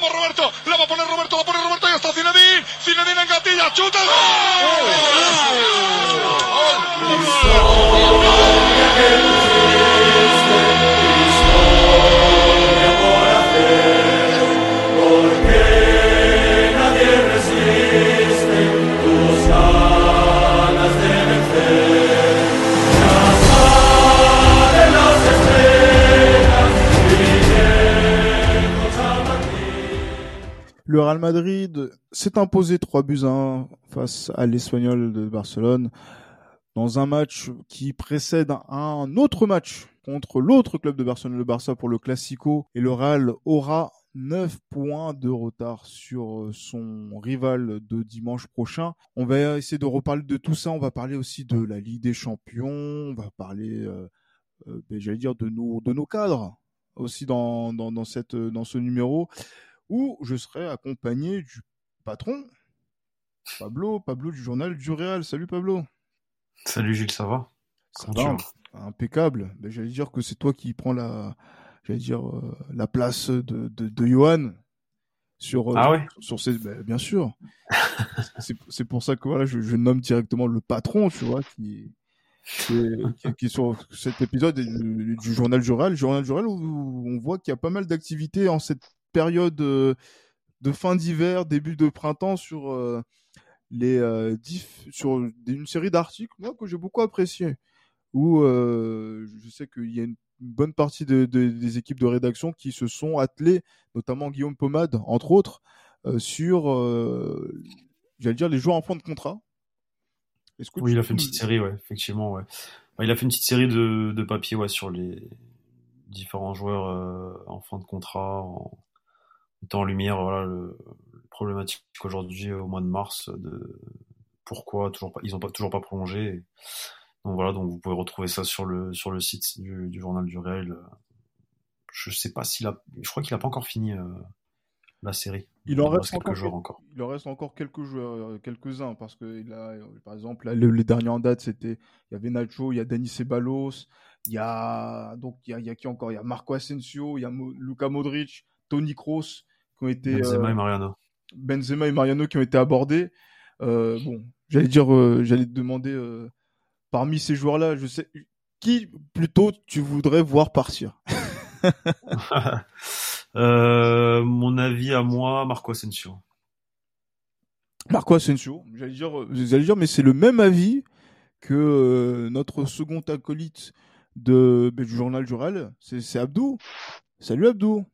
Vamos Roberto, la va a poner Roberto, la pone Roberto y está Zinedine. Zinedine en gatilla, chuta. Le Real Madrid s'est imposé 3 buts à 1 face à l'Espagnol de Barcelone dans un match qui précède un autre match contre l'autre club de Barcelone, le Barça pour le Classico et le Real aura 9 points de retard sur son rival de dimanche prochain. On va essayer de reparler de tout ça. On va parler aussi de la Ligue des Champions. On va parler, euh, euh, ben, j'allais dire, de nos, cadres aussi dans ce numéro où je serai accompagné du patron, Pablo, Pablo du journal du Real. Salut Pablo. Salut Gilles, ça va? Ça va, impeccable. Ben, j'allais dire que c'est toi qui prends la, j'allais dire euh, la place de, de, de Johan sur, euh, Ah ouais? sur ces, ben, bien sûr. c'est c'est pour ça que voilà, je, je nomme directement le patron, tu vois, qui, qui, sur cet épisode du, du journal du Real, journal du Real où on voit qu'il y a pas mal d'activités en cette période euh, de fin d'hiver, début de printemps sur euh, les euh, diff- sur une série d'articles moi que j'ai beaucoup apprécié où euh, je sais qu'il y a une bonne partie de- de- des équipes de rédaction qui se sont attelées, notamment Guillaume Pomade, entre autres, euh, sur, j'allais dire, les joueurs en fin de contrat. Que Oui, il a fait une petite série, ouais, effectivement, ouais. Bah, il a fait une petite série de, de papiers, ouais, sur les différents joueurs en fin de contrat, en mettant en lumière, voilà, le, le problématique aujourd'hui au mois de mars de pourquoi toujours pas, ils ont pas toujours pas prolongé. Donc voilà, donc vous pouvez retrouver ça sur le sur le site du, du journal du Réel. Je sais pas s'il a, je crois qu'il a pas encore fini euh, la série. Il en lui reste quelques encore encore. Il en reste encore quelques joueurs, euh, quelques-uns, parce que il a, euh, par exemple, là, le- les derniers en date, c'était, il y avait Nacho, il y a Denis Ceballos, il y a, donc, il y a, il y a qui encore? Il y a Marco Asensio, il y a Mo- Luka Modric, Toni Kroos, qui ont été, Benzema euh, et Mariano. Benzema et Mariano qui ont été abordés. Euh, bon, j'allais dire, euh, j'allais te demander, euh, parmi ces joueurs-là, je sais, qui plutôt tu voudrais voir partir? Euh, mon avis à moi, Marco Asensio. Marco Asensio, j'allais dire, euh, j'allais dire, mais c'est le même avis que euh, notre second acolyte de, ben, du journal c'est c'est Abdou. Salut Abdou.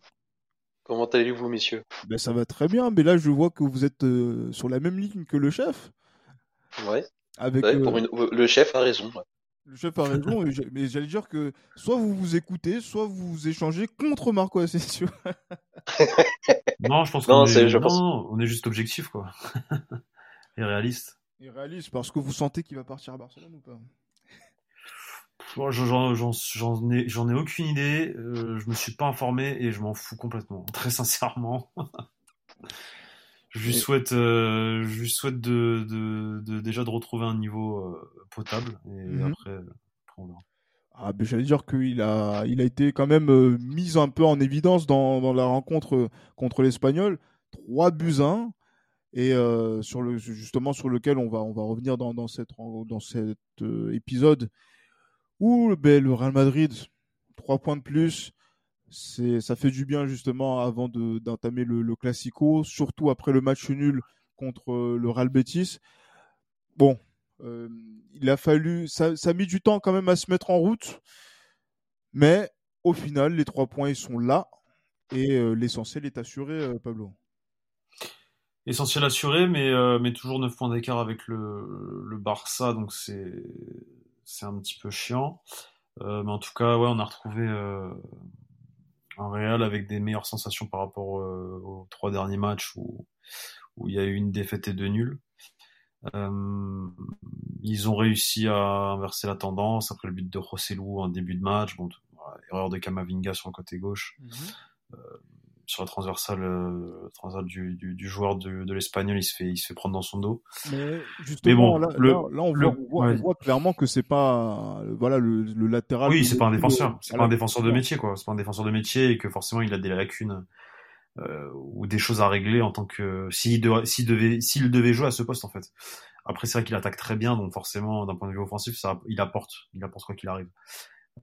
Comment allez-vous, messieurs? Ben, ça va très bien, mais là je vois que vous êtes euh, sur la même ligne que le chef. Ouais, Avec, ouais, euh, pour une... le chef a raison. ouais. Le chef a raison, mais j'allais dire que soit vous vous écoutez, soit vous vous échangez contre Marco Asensio. Non, je pense qu'on est, pense- on est juste objectif, quoi. Et réaliste. Et réaliste, parce que vous sentez qu'il va partir à Barcelone ou pas Moi, j'en, ai, aucune idée. euh, je me suis pas informé et je m'en fous complètement. Très sincèrement. je lui souhaite, euh, je lui souhaite de, de, de- déjà de retrouver un niveau euh, potable et Mhm. après, après, on verra. Ah, ben, j'allais dire qu'il a, il a été quand même euh, mis un peu en évidence dans, dans la rencontre euh, contre l'Espagnol. 3 buts à 1. Et euh, sur le, justement sur lequel on va, on va revenir dans, dans, cette, dans cet euh, épisode où ben, le Real Madrid, 3 points de plus, ça fait du bien justement avant de, d'entamer le, le Classico, surtout après le match nul contre euh, le Real Betis. Bon, euh, il a fallu, ça, ça a mis du temps quand même à se mettre en route, mais au final, les trois points ils sont là et euh, l'essentiel est assuré, Pablo. Essentiel assuré, mais, mais toujours 9 points d'écart avec le, le Barça, donc c'est, c'est un petit peu chiant. Euh, mais en tout cas, ouais, on a retrouvé euh, un Real avec des meilleures sensations par rapport euh, aux trois derniers matchs où, où il y a eu une défaite et deux nuls. Euh, ils ont réussi à inverser la tendance après le but de Rossellou en début de match. Bon, erreur de Kamavinga sur le côté gauche. Sur la transversale, euh, transversale du, du, du joueur de, de l'Espagnol, il se fait, il se fait prendre dans son dos. Mais justement, bon, là, le- là, là, on, le- voit, on voit- on ouais. voit clairement que c'est pas, euh, voilà, le, le latéral. Oui, de- c'est pas un de- défenseur. C'est pas un défenseur de métier, quoi. C'est pas un défenseur de métier et que forcément il a des lacunes euh, ou des choses à régler en tant que s'il s'il devait s'il devait jouer à ce poste en fait. Après c'est vrai qu'il attaque très bien donc forcément d'un point de vue offensif ça il apporte il apporte quoi qu'il arrive.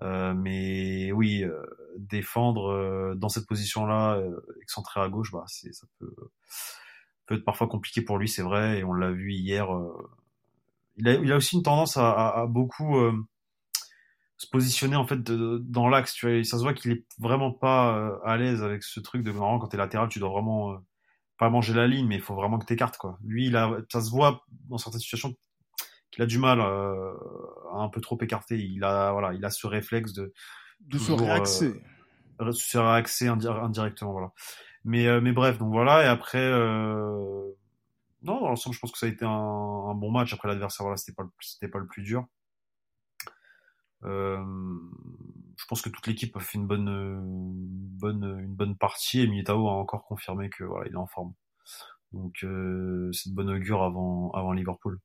Euh, mais oui euh, défendre euh, dans cette position là excentré à gauche bah c'est ça peut peut être parfois compliqué pour lui c'est vrai et on l'a vu hier. il a il a aussi une tendance à, à, à beaucoup se positionner en fait dans l'axe. Tu vois, ça se voit qu'il est vraiment pas euh, à l'aise avec ce truc de normalement quand t'es latéral, tu dois vraiment euh, pas manger la ligne, mais il faut vraiment que t'écartes quoi. Lui, il a, ça se voit dans certaines situations qu'il a du mal euh, à un peu trop écarter. Il a voilà, il a ce réflexe de de se réaxer, se réaxer indirectement voilà. Mais mais bref, donc voilà et après. Non, dans l'ensemble, je pense que ça a été un, un bon match. Après l'adversaire, voilà, c'était pas, c'était pas le plus dur. Euh, je pense que toute l'équipe a fait une bonne, bonne, une bonne partie et Militao a encore confirmé que voilà, il est en forme. Donc euh, c'est de bonne augure avant, avant Liverpool.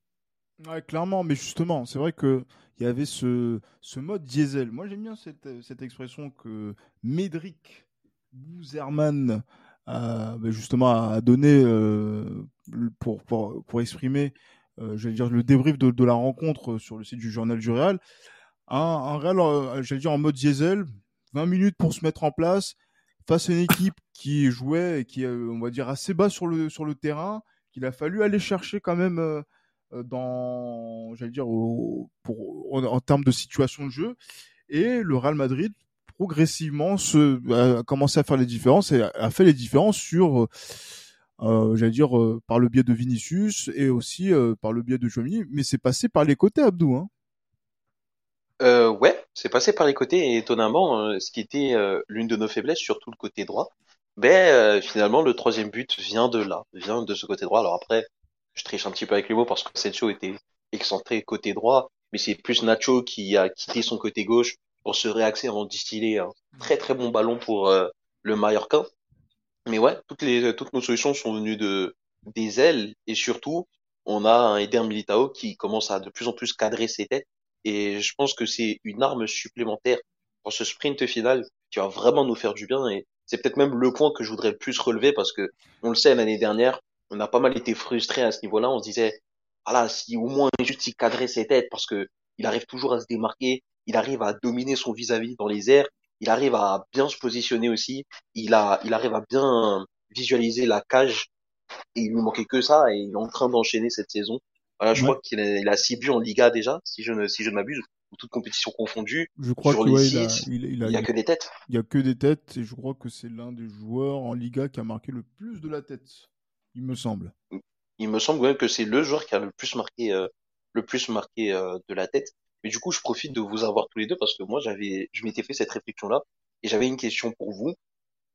Clairement, mais justement, c'est vrai que il y avait ce, mode diesel. Moi, j'aime bien cette, cette expression que Médric Bouzerman a, ben justement a donné euh, pour, pour, exprimer, euh, j'allais dire, le débrief de, la rencontre sur le site du Journal du Real un, un Real, euh, j'allais dire en mode diesel, 20 minutes pour se mettre en place face à une équipe qui jouait et qui, euh, on va dire, assez bas sur le, sur le terrain, qu'il a fallu aller chercher quand même euh, dans, j'allais dire, pour, en, termes de situation de jeu. Et le Real Madrid, progressivement, se, a commencé à faire les différences et a, fait les différences sur, euh, j'allais dire, par le biais de Vinicius et aussi par le biais de Jomini. Mais c'est passé par les côtés, Abdou. Hein. Euh, ouais, c'est passé par les côtés et étonnamment, euh, ce qui était euh, l'une de nos faiblesses, surtout le côté droit, ben euh, finalement le troisième but vient de là, vient de ce côté droit. Alors après, je triche un petit peu avec les mots parce que Sencho était excentré côté droit, mais c'est plus Nacho qui a quitté son côté gauche pour se réaxer de distiller un très très bon ballon pour le Mallorca. Mais ouais, toutes les toutes nos solutions sont venues de des ailes et surtout on a un Eder Militao qui commence à de plus en plus cadrer ses têtes et je pense que c'est une arme supplémentaire pour ce sprint final qui va vraiment nous faire du bien. Et c'est peut-être même le point que je voudrais le plus relever parce que on le sait l'année dernière, on a pas mal été frustrés à ce niveau-là. On se disait, voilà, si au moins juste il cadrait ses têtes parce que il arrive toujours à se démarquer, il arrive à dominer son vis-à-vis dans les airs, il arrive à bien se positionner aussi, il a, il arrive à bien visualiser la cage et il nous manquait que ça et il est en train d'enchaîner cette saison. Voilà, je crois qu'il a, il a 6 buts en Liga déjà, si je ne, si je ne m'abuse, ou toute compétition confondue. Je crois Sur que les ouais, six, il, a, il, il, a, il y a que des têtes. Il y a que des têtes et je crois que c'est l'un des joueurs en Liga qui a marqué le plus de la tête, il me semble. Il me semble même que c'est le joueur qui a le plus marqué, euh, le plus marqué euh, de la tête. Mais du coup, je profite de vous avoir tous les deux parce que moi, j'avais, je m'étais fait cette réflexion-là et j'avais une question pour vous.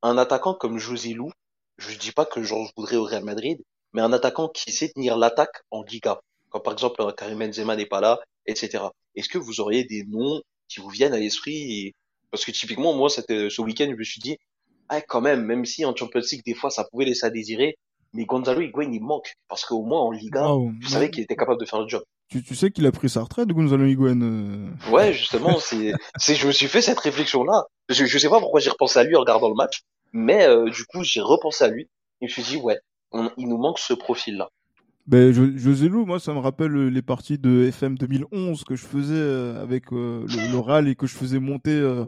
Un attaquant comme José Lou, je dis pas que j'en voudrais au Real Madrid, mais un attaquant qui sait tenir l'attaque en Liga quand par exemple Karim Benzema n'est pas là, etc. Est-ce que vous auriez des noms qui vous viennent à l'esprit Parce que typiquement, moi, cette, ce week-end, je me suis dit, ah, quand même, même si en Champions League, des fois, ça pouvait laisser à désirer, mais Gonzalo Higuain, il manque. Parce qu'au moins, en Liga, wow. je savais qu'il était capable de faire le job. Tu, tu sais qu'il a pris sa retraite, Gonzalo Higuain euh... Ouais, justement, c'est, c'est, je me suis fait cette réflexion-là. Je, je sais pas pourquoi j'ai repensé à lui en regardant le match, mais euh, du coup, j'ai repensé à lui. Et je me suis dit, ouais, on, il nous manque ce profil-là. Ben, José Lou, moi, ça me rappelle les parties de FM 2011 que je faisais avec euh, le, le RAL et que je faisais monter euh,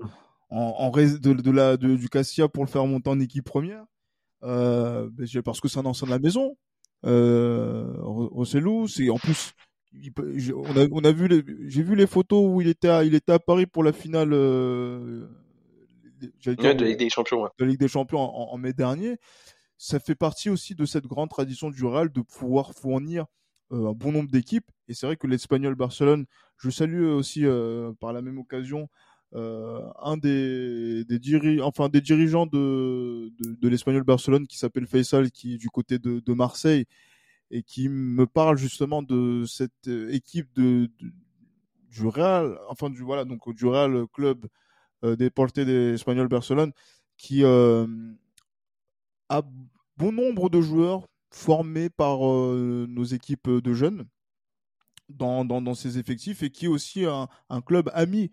en, en de, de, la, de, du Cassia pour le faire monter en équipe première. Euh, ben, parce que c'est un ancien de la maison. Euh, Lou, c'est en plus, il, on a, on a vu, j'ai vu les photos où il était, à, il était à Paris pour la finale euh, dire, de la Ligue des Champions, ouais. de la Ligue des Champions en, en mai dernier ça fait partie aussi de cette grande tradition du Real de pouvoir fournir euh, un bon nombre d'équipes. Et c'est vrai que l'Espagnol Barcelone, je salue aussi euh, par la même occasion euh, un des, des, diri enfin, des dirigeants de, de, l'Espagnol Barcelone qui s'appelle Faisal, qui est du côté de, Marseille et qui me parle justement de cette équipe de, du Real, enfin du voilà donc du Real Club euh, des Portés d'Espagnol Barcelone qui euh, à bon nombre de joueurs formés par euh, nos équipes de jeunes dans, dans, ces effectifs et qui est aussi un club ami.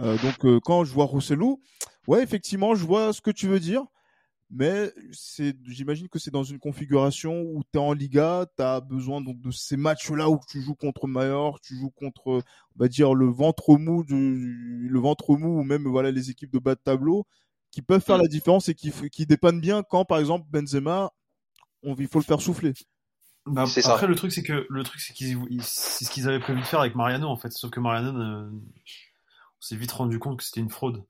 Euh, donc euh, quand je vois Rossellou, ouais effectivement je vois ce que tu veux dire, mais c'est, j'imagine que c'est dans une configuration où tu es en Liga, tu as besoin donc de ces matchs-là où tu joues contre Mayor, tu joues contre, on va dire, le ventre mou, du, le ventre mou ou même voilà les équipes de bas de tableau qui peuvent faire la différence et qui, qui dépannent bien quand, par exemple, Benzema, on, il faut le faire souffler. Bah, après, le truc, c'est que le truc, c'est qu'ils, c'est ce qu'ils avaient prévu de faire avec Mariano, en fait. Sauf que Mariano, on s'est vite rendu compte que c'était une fraude.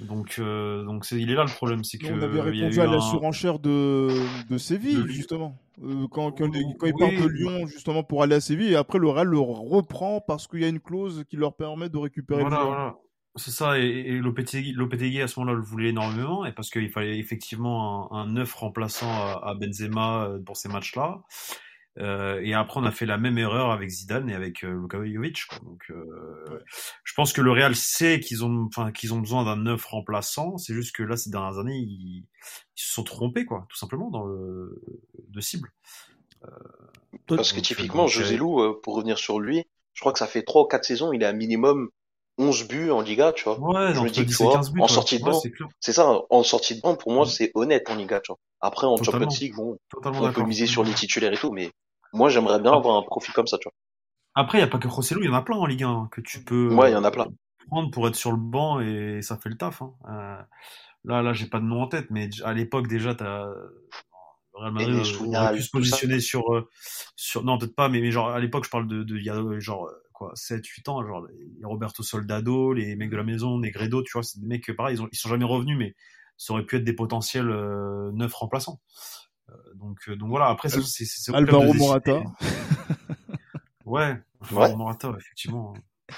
Donc, euh, donc c'est, il est là le problème, c'est que. On avait répondu à la surenchère de, de Séville, justement. Euh, quand, quand, quand, ils partent de Lyon, justement, pour aller à Séville, et après le Real le reprend parce qu'il y a une clause qui leur permet de récupérer voilà, le Voilà. C'est ça, et, et Lopetegui, à ce moment-là le voulait énormément, et parce qu'il fallait effectivement un, neuf remplaçant à, Benzema euh, pour ces matchs-là. Euh, et après, on a fait la même erreur avec Zidane et avec euh, Luka Jovic. Donc, euh, je pense que le Real sait qu'ils ont, enfin, qu'ils ont besoin d'un neuf remplaçant. C'est juste que là, ces dernières années, ils, se sont trompés, quoi, tout simplement dans le de cible. Euh, parce que typiquement, José Lou, pour revenir sur lui, je crois que ça fait trois ou quatre saisons, il a un minimum 11 buts en Liga, tu vois. Ouais, je me dis, tu en sortie de banc, c'est ça, en sortie de banc, pour moi, c'est honnête en Liga, tu vois. Après, en Champions League, bon, on peut miser sur les titulaires et tout, mais moi, j'aimerais bien avoir un profil comme ça, tu vois. Après, il n'y a pas que Rosselló, il y en a plein en Ligue 1 que tu peux ouais, y en a plein. prendre pour être sur le banc et ça fait le taf. Hein. Euh, là, là, j'ai pas de nom en tête, mais à l'époque, déjà, t'as Real Madrid aurait pu se positionner sur, euh, sur, non, peut-être pas, mais, mais genre, à l'époque, je parle de, y a, genre, 7, 8 ans, genre les Roberto Soldado, les mecs de la maison, Negredo, tu vois, c'est des mecs pareil, ils, ont, ils sont jamais revenus, mais ça aurait pu être des potentiels euh, neuf remplaçants. Euh, donc, euh, donc voilà, après, c'est Alvaro Morata. ouais, Alvaro Morata, effectivement.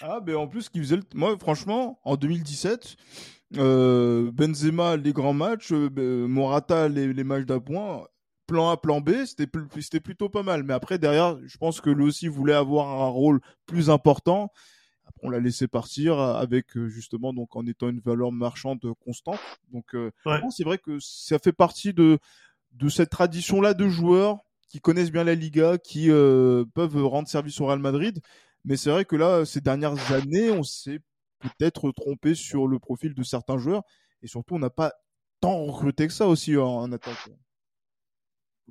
Ah, mais en plus, qui faisait moi, franchement, en 2017, euh, Benzema, les grands matchs, Morata, les, les matchs d'appoint, plan A, plan B, c'était c'était plutôt pas mal. Mais après, derrière, je pense que lui aussi voulait avoir un rôle plus important. Après, on l'a laissé partir avec euh, justement donc en étant une valeur marchande constante. Donc, euh, c'est vrai que ça fait partie de de cette tradition là de joueurs qui connaissent bien la Liga, qui euh, peuvent rendre service au Real Madrid. Mais c'est vrai que là, ces dernières années, on s'est peut-être trompé sur le profil de certains joueurs et surtout, on n'a pas tant recruté que ça aussi en, en attaque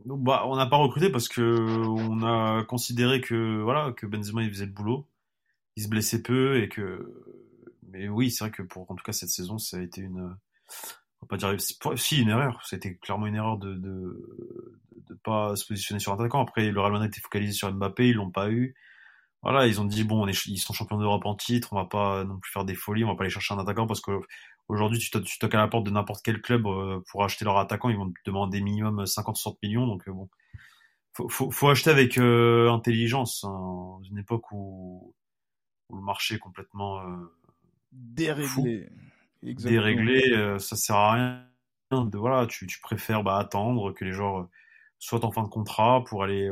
bah, on n'a pas recruté parce que on a considéré que voilà que Benzema il faisait le boulot, il se blessait peu et que mais oui c'est vrai que pour en tout cas cette saison ça a été une on va pas dire si une erreur. C'était clairement une erreur de, de de pas se positionner sur un attaquant après le Real Madrid était focalisé sur Mbappé ils l'ont pas eu. Voilà ils ont dit bon ils sont champions d'Europe en titre on va pas non plus faire des folies on va pas aller chercher un attaquant parce que Aujourd'hui, tu, toques à la porte de n'importe quel club euh, pour acheter leur attaquant, ils vont te demander minimum 50-60 millions. Donc euh, bon, faut, faut, acheter avec euh, intelligence hein, dans une époque où, le marché est complètement déréglé. Déréglé, ça sert à rien. De, voilà, tu, tu préfères bah, attendre que les joueurs soient en fin de contrat pour aller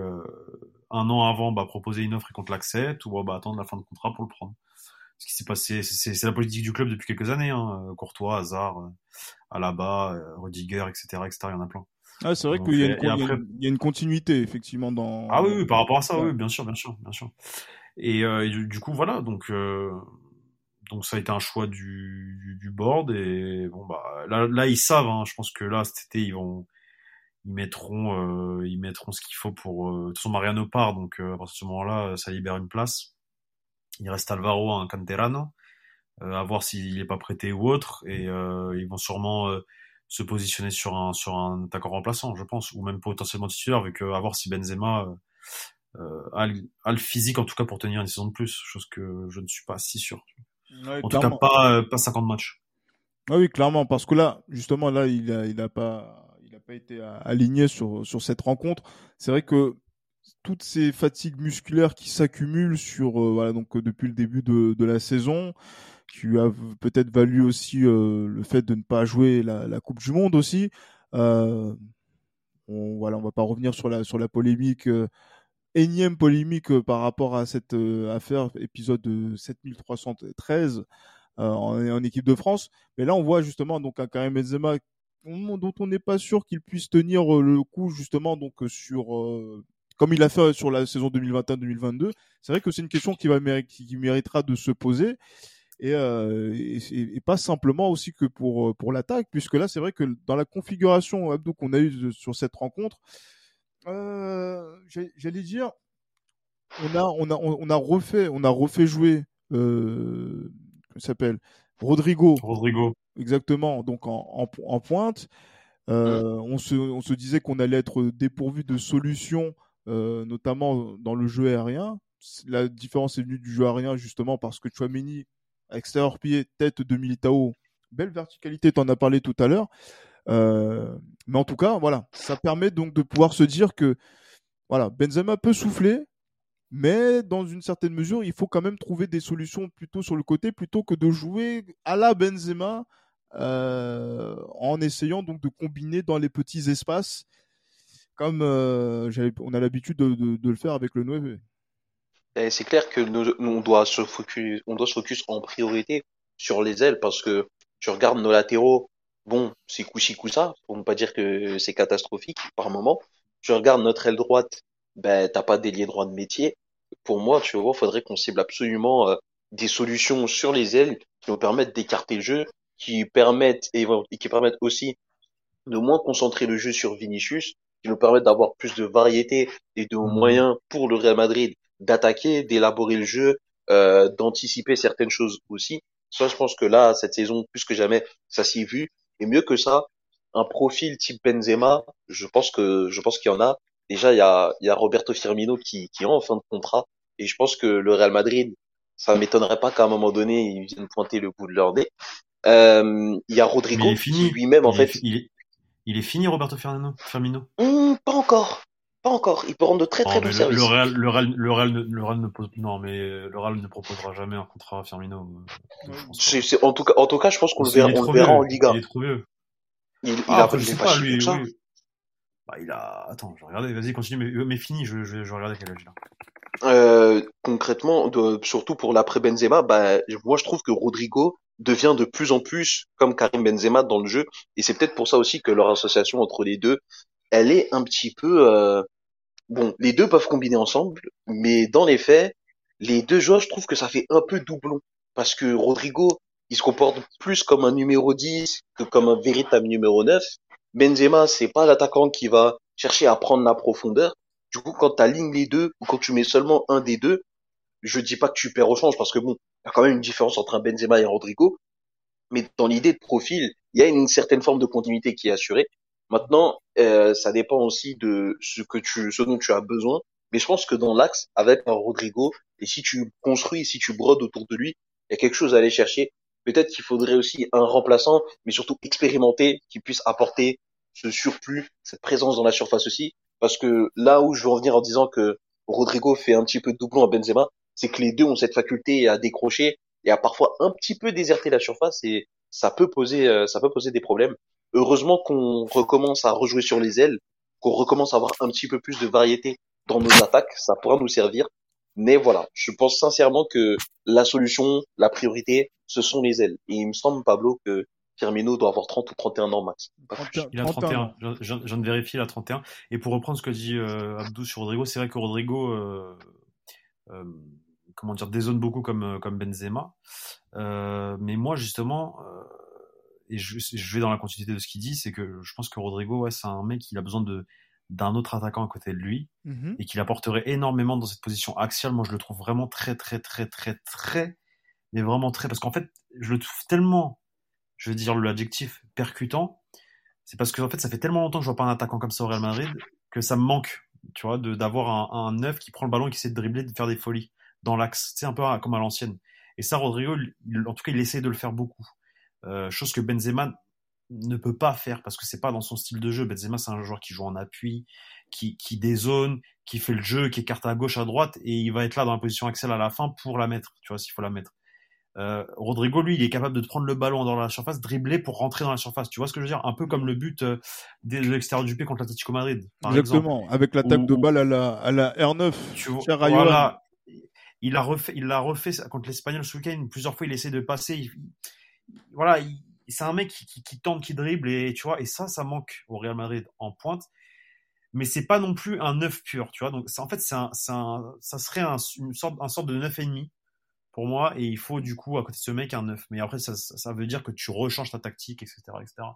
un an avant bah, proposer une offre et qu'on te l'accepte ou bah, attendre la fin de contrat pour le prendre ce qui s'est passé. C'est la politique du club depuis quelques années. Hein. Courtois, Hazard, euh, Alaba, euh, Rudiger, etc., etc. Il y en a plein. Ah, c'est vrai qu'il y, a une continuité effectivement dans. Ah oui, par rapport à ça, oui, bien sûr, bien sûr, bien sûr. Et, euh, du, coup, voilà, donc donc ça a été un choix du, du, board et bon bah là, là ils savent. Hein, je pense que là cet été ils vont ils mettront ils mettront ce qu'il faut pour. de toute façon, Mariano part, donc à partir de ce moment-là, ça libère une place. Il reste Alvaro, un canterano, euh, à voir s'il n'est pas prêté ou autre. Et euh, ils vont sûrement euh, se positionner sur un sur un attaquant remplaçant, je pense, ou même potentiellement titulaire, vu que à voir si Benzema a, le physique en tout cas pour tenir une saison de plus, chose que je ne suis pas si sûr. en tout cas, pas pas 50 matchs. Ah oui, clairement, parce que là, justement, là, il a, il a pas, il a pas été aligné sur sur cette rencontre. C'est vrai que toutes ces fatigues musculaires qui s'accumulent sur euh, voilà donc euh, depuis le début de, de la saison qui a peut-être valu aussi euh, le fait de ne pas jouer la, Coupe du Monde aussi on voilà on va pas revenir sur la sur la polémique énième polémique par rapport à cette affaire épisode 7313 en, en, équipe de France. Mais là on voit justement donc un Karim Benzema dont on n'est pas sûr qu'il puisse tenir le coup justement donc sur comme il a fait sur la saison 2021-2022, c'est vrai que c'est une question qui, va, qui méritera de se poser. et, euh, et, et, pas simplement aussi que pour pour l'attaque, puisque là c'est vrai que dans la configuration Abdou qu'on a eu sur cette rencontre, euh, j'allais dire, on a on a on a refait on a refait jouer euh, s'appelle? Rodrigo. Rodrigo. Exactement. Donc en, en, en pointe. Euh, on, se, on se disait qu'on allait être dépourvu de solutions, euh, notamment dans le jeu aérien. La différence est venue du jeu aérien justement parce que Chouameni, extérieur pied, tête de Militao, belle verticalité, tu en as parlé tout à l'heure. Euh, mais en tout cas, voilà, ça permet donc de pouvoir se dire que voilà, Benzema peut souffler, mais dans une certaine mesure, il faut quand même trouver des solutions plutôt sur le côté plutôt que de jouer à la Benzema euh, en essayant donc de combiner dans les petits espaces comme euh, on a l'habitude de, de, de, le faire avec le 9. C'est clair que nous, on doit se focus, on doit se focus en priorité sur les ailes parce que tu regardes nos latéraux, bon, c'est couchi ça, pour ne pas dire que c'est catastrophique par moment. Tu regardes notre aile droite, ben t'as pas d'ailier droit de métier. Pour moi, tu vois, faudrait qu'on cible absolument euh, des solutions sur les ailes qui nous permettent d'écarter le jeu qui permettent et, qui permettent aussi de moins concentrer le jeu sur Vinicius, qui nous permettent d'avoir plus de variété et de mhm. moyens pour le Real Madrid d'attaquer, d'élaborer le jeu, euh, d'anticiper certaines choses aussi. Ça, je pense que là, cette saison, plus que jamais, ça s'y est vu. Et mieux que ça, un profil type Benzema, je pense que je pense qu'il y en a. Déjà, il y a, il y a Roberto Firmino qui, qui est en fin de contrat. Et je pense que le Real Madrid, ça m'étonnerait pas qu'à un moment donné, ils viennent pointer le bout de leur nez. Euh, il y a Rodrigo qui lui-même en fait. il, est, il est fini Roberto Firmino. Firmino? Mmh, pas encore. Pas encore. Il peut rendre de très très bons services. Le Real, le Real, le Real, le Real ne pose, non, mais le Real ne proposera jamais un contrat à Firmino. C'est, c'est, en tout cas, en tout cas, je pense qu'on le verra, on le verra en Liga. Il est trop vieux. Il, il ah, a, je sais pas, lui, oui. Bah, il a, attends, je vais regarder, vas-y, continue, mais, mais fini, je, je, je vais regarder quel âge il a. Euh, concrètement, de, surtout pour l'après Benzema, bah, moi je trouve que Rodrigo, devient de plus en plus comme Karim Benzema dans le jeu. Et c'est peut-être pour ça aussi que leur association entre les deux, elle est un petit peu... Euh... Bon, les deux peuvent combiner ensemble, mais dans les faits, les deux joueurs, je trouve que ça fait un peu doublon. Parce que Rodrigo, il se comporte plus comme un numéro 10 que comme un véritable numéro 9. Benzema, c'est pas l'attaquant qui va chercher à prendre la profondeur. Du coup, quand tu alignes les deux, ou quand tu mets seulement un des deux, je dis pas que tu perds au change, parce que bon, il y a quand même une différence entre un Benzema et un Rodrigo. Mais dans l'idée de profil, il y a une certaine forme de continuité qui est assurée. Maintenant, euh, ça dépend aussi de ce que tu, ce dont tu as besoin. Mais je pense que dans l'axe, avec un Rodrigo, et si tu construis, si tu brodes autour de lui, il y a quelque chose à aller chercher. Peut-être qu'il faudrait aussi un remplaçant, mais surtout expérimenté, qui puisse apporter ce surplus, cette présence dans la surface aussi. Parce que là où je veux en venir en disant que Rodrigo fait un petit peu de doublon à Benzema, c'est que les deux ont cette faculté à décrocher et à parfois un petit peu déserter la surface et ça peut poser euh, ça peut poser des problèmes. Heureusement qu'on recommence à rejouer sur les ailes, qu'on recommence à avoir un petit peu plus de variété dans nos attaques, ça pourra nous servir. Mais voilà, je pense sincèrement que la solution, la priorité, ce sont les ailes. Et il me semble, Pablo, que Firmino doit avoir 30 ou 31 ans max. il a 31, je, viens de vérifier, il a 31. Et pour reprendre ce que dit euh, Abdou sur Rodrigo, c'est vrai que Rodrigo, euh, euh, comment dire, dézone beaucoup comme, euh, comme Benzema. Euh, mais moi, justement, euh, et je, je, vais dans la continuité de ce qu'il dit, c'est que je pense que Rodrigo, ouais, c'est un mec qui a besoin de d'un autre attaquant à côté de lui mm-hmm. et qu'il apporterait énormément dans cette position axiale. Moi, je le trouve vraiment très, très, très, très, très, mais vraiment très, parce qu'en fait, je le trouve tellement, je veux dire l'adjectif percutant, c'est parce que en fait, ça fait tellement longtemps que je vois pas un attaquant comme ça au Real Madrid que ça me manque, tu vois, d'avoir un, un neuf qui prend le ballon et qui essaie de dribbler, de faire des folies dans l'axe, c'est un peu comme à l'ancienne. Et ça, Rodrigo, en tout cas, il essaie de le faire beaucoup. Euh, chose que Benzema ne peut pas faire parce que c'est pas dans son style de jeu. Benzema, c'est un joueur qui joue en appui, qui, qui dézone, qui fait le jeu, qui écarte à gauche, à droite, et il va être là dans la position axelle à la fin pour la mettre, tu vois, s'il faut la mettre. Euh, Rodrigo, lui, il est capable de prendre le ballon dans la surface, dribbler pour rentrer dans la surface. Tu vois ce que je veux dire? Un peu comme le but euh, de l'extérieur du pied contre l'Atlético Madrid. Exactement, avec l'attaque de balle à la, à la R9. Tu vois, voilà, il a refait, il l'a refait contre l'Espagnol ce week-end. Plusieurs fois, il essaie de passer. voilà, c'est un mec qui, tente, qui dribble et tu vois. Et ça, ça manque au Real Madrid en pointe. Mais c'est pas non plus un neuf pur, tu vois. Donc, en fait, c'est ça serait un, une sorte, de neuf et demi pour moi, et il faut du coup à côté de ce mec un 9. Mais après, ça, ça, veut dire que tu rechanges ta tactique, etc. etc.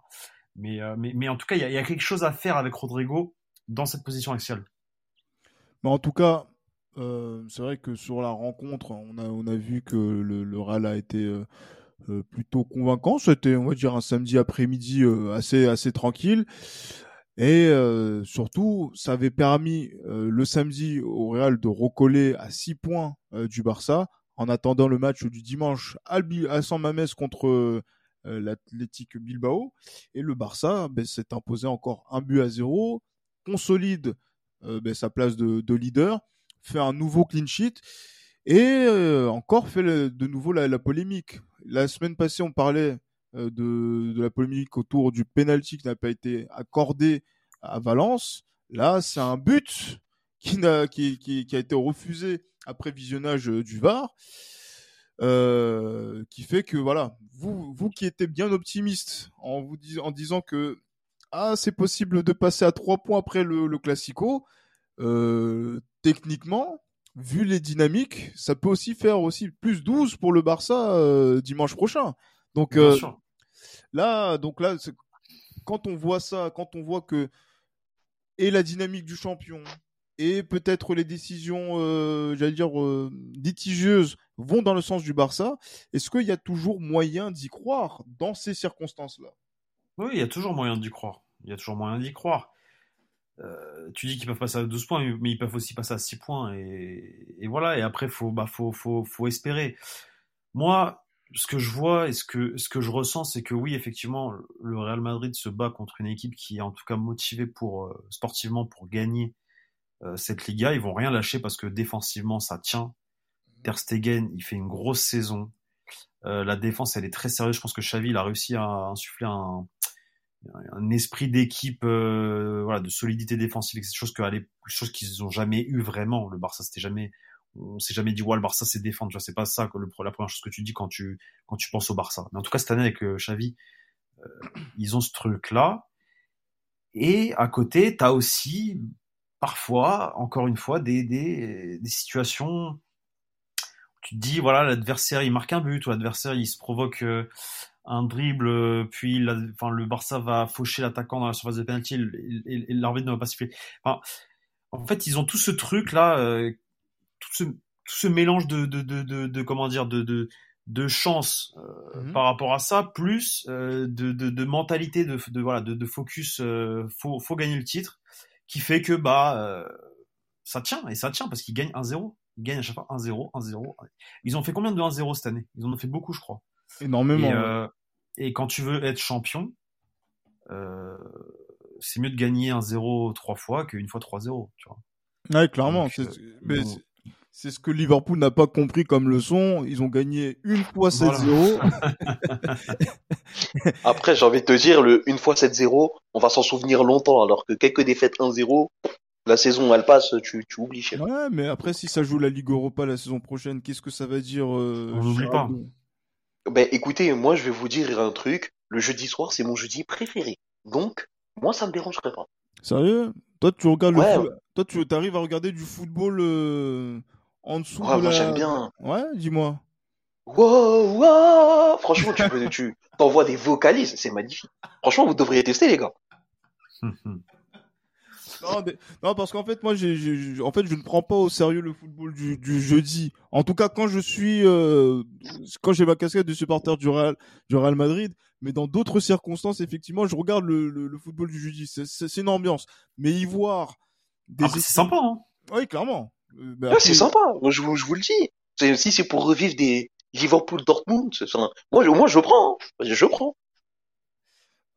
Mais, euh, mais en tout cas, il y, y, a quelque chose à faire avec Rodrigo dans cette position axiale. Mais en tout cas, euh, c'est vrai que sur la rencontre, on a, vu que le, le Real a été euh, euh plutôt convaincant. C'était, on va dire, un samedi après-midi assez, assez tranquille. Et surtout, ça avait permis le samedi au Real de recoller à 6 points du Barça en attendant le match du dimanche à, à San Mamés contre l'Athletic Bilbao. Et le Barça ben, s'est imposé encore un but à zéro, consolide ben, sa place de leader fait un nouveau clean sheet et euh, encore fait de nouveau la, polémique. La semaine passée, on parlait euh, de, de, la polémique autour du penalty qui n'a pas été accordé à Valence. Là, c'est un but qui, a, qui, qui, a été refusé après visionnage euh, du VAR. Qui fait que voilà, vous, vous qui étiez bien optimiste en vous disant que ah c'est possible de passer à trois points après le, le classico, euh, techniquement, vu les dynamiques, ça peut aussi faire aussi plus 12 pour le Barça euh, dimanche prochain. Donc euh, là, donc là, quand on voit ça, quand on voit que et la dynamique du champion et peut-être les décisions, euh, j'allais dire litigieuses, vont dans le sens du Barça, est-ce qu'il y a toujours moyen d'y croire dans ces circonstances-là? Oui, il y a toujours moyen d'y croire. Il y a toujours moyen d'y croire. Euh, tu dis qu'ils peuvent passer à 12 points, mais ils peuvent aussi passer à 6 points. Et, voilà, et après, faut, bah, faut, espérer. Moi, ce que je vois et ce que, je ressens, c'est que oui, effectivement, le Real Madrid se bat contre une équipe qui est en tout cas motivée pour, euh, sportivement pour gagner euh, cette Liga. Ils vont rien lâcher parce que défensivement, ça tient. Ter Stegen, il fait une grosse saison. La défense, elle est très sérieuse. Je pense que Xavi, il a réussi à insuffler un, un esprit d'équipe, euh, voilà, de solidité défensive, c'est chose que chose qu'ils ont jamais eu vraiment. Le Barça, c'était jamais, on s'est jamais dit ouais, le Barça c'est défendre. Tu vois, c'est pas ça le, la première chose que tu dis quand tu quand tu penses au Barça. Mais en tout cas cette année avec euh, Xavi, euh, ils ont ce truc là. Et à côté, t'as aussi parfois, encore une fois, des des, des situations où tu te dis voilà l'adversaire il marque un but ou l'adversaire il se provoque euh, un dribble, euh, puis la, enfin, le Barça va faucher l'attaquant dans la surface de pénalty et, et, l'arbitre ne va pas siffler. Enfin, en fait, ils ont tout ce truc là, euh, tout, ce, tout ce mélange de, de, de, de, de comment dire, de, de, de chance euh, mmh. par rapport à ça, plus euh, de, de, de, mentalité, de, de voilà, de, de focus, euh, faut, faut gagner le titre, qui fait que bah ça tient et ça tient parce qu'ils gagnent 1-0. Ils gagnent à chaque fois 1-0, 1-0. Ils ont fait combien de 1-0 cette année? Ils en ont fait beaucoup, je crois. Énormément. Et, euh, et quand tu veux être champion, euh, c'est mieux de gagner un 0 trois fois qu'une fois 3-0. Tu vois. Ouais, clairement. C'est euh, ce que Liverpool n'a pas compris comme leçon. Ils ont gagné une fois 7-0. Voilà. Après, j'ai envie de te dire, le une fois 7-0, on va s'en souvenir longtemps, alors que quelques défaites 1-0, la saison elle passe, tu, tu oublies. Chef. Ouais, mais après, si ça joue la Ligue Europa la saison prochaine, qu'est-ce que ça va dire euh, On n'oublie pas. Ben écoutez, moi je vais vous dire un truc. Le jeudi soir, c'est mon jeudi préféré. Donc, moi ça me dérangerait pas. Sérieux? Toi tu regardes ouais, le foot... Toi tu arrives à regarder du football euh, en dessous ouais, de moi la... j'aime bien. Ouais, dis-moi. Wow, wow Franchement, tu peux, tu t'envoies des vocalises, c'est magnifique. Franchement, vous devriez tester les gars. Non, mais, non, parce qu'en fait, moi, en fait, je ne prends pas au sérieux le football du, du jeudi. En tout cas, quand je suis, euh, quand j'ai ma casquette de supporter du Real, du Real Madrid, mais dans d'autres circonstances, effectivement, je regarde le, le, le football du jeudi. C'est, une ambiance. Mais y voir des. Après, c'est sympa, hein. Oui, clairement. Euh, ouais, c'est sympa. Moi, je, je vous le dis. Si c'est pour revivre des Liverpool Dortmund. Moi, je, moi, je prends. Hein. Je prends.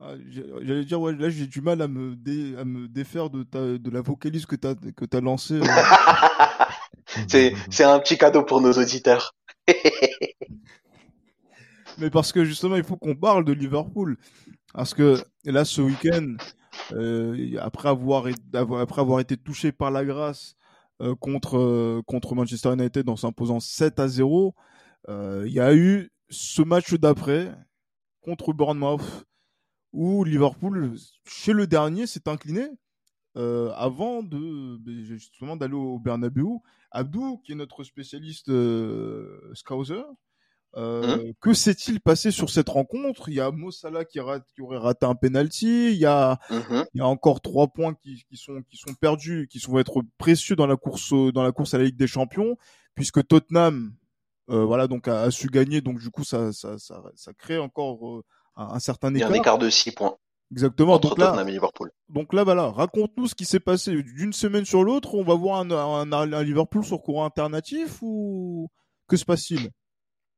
Ah, J'allais dire, ouais, là j'ai du mal à me, dé, à me défaire de, ta, de la vocalise que tu as, que as lancée. c'est un petit cadeau pour nos auditeurs. Mais parce que justement, il faut qu'on parle de Liverpool. Parce que là, ce week-end, euh, après, avoir, après avoir été touché par la grâce euh, contre, euh, contre Manchester United en s'imposant 7 à 0, il y a eu ce match d'après contre Bournemouth où Liverpool, chez le dernier, s'est incliné. euh, avant de justement d'aller au Bernabeu. Abdou, qui est notre spécialiste euh, Scouser, euh, Mmh. que s'est-il passé sur cette rencontre? Il y a Mo Salah qui, rate, qui aurait raté un penalty. Il y a, Mhm. il y a encore trois points qui, qui sont qui sont perdus, qui sont être précieux dans la course dans la course à la Ligue des Champions, puisque Tottenham, euh, voilà, donc a, a su gagner. Donc du coup, ça ça ça, ça crée encore euh, un, un certain Il y a écart. un écart de 6 points Exactement. entre Donc là, Liverpool. donc là, voilà, raconte-nous ce qui s'est passé d'une semaine sur l'autre. On va voir un, un, un Liverpool sur courant alternatif ou que se passe-t-il?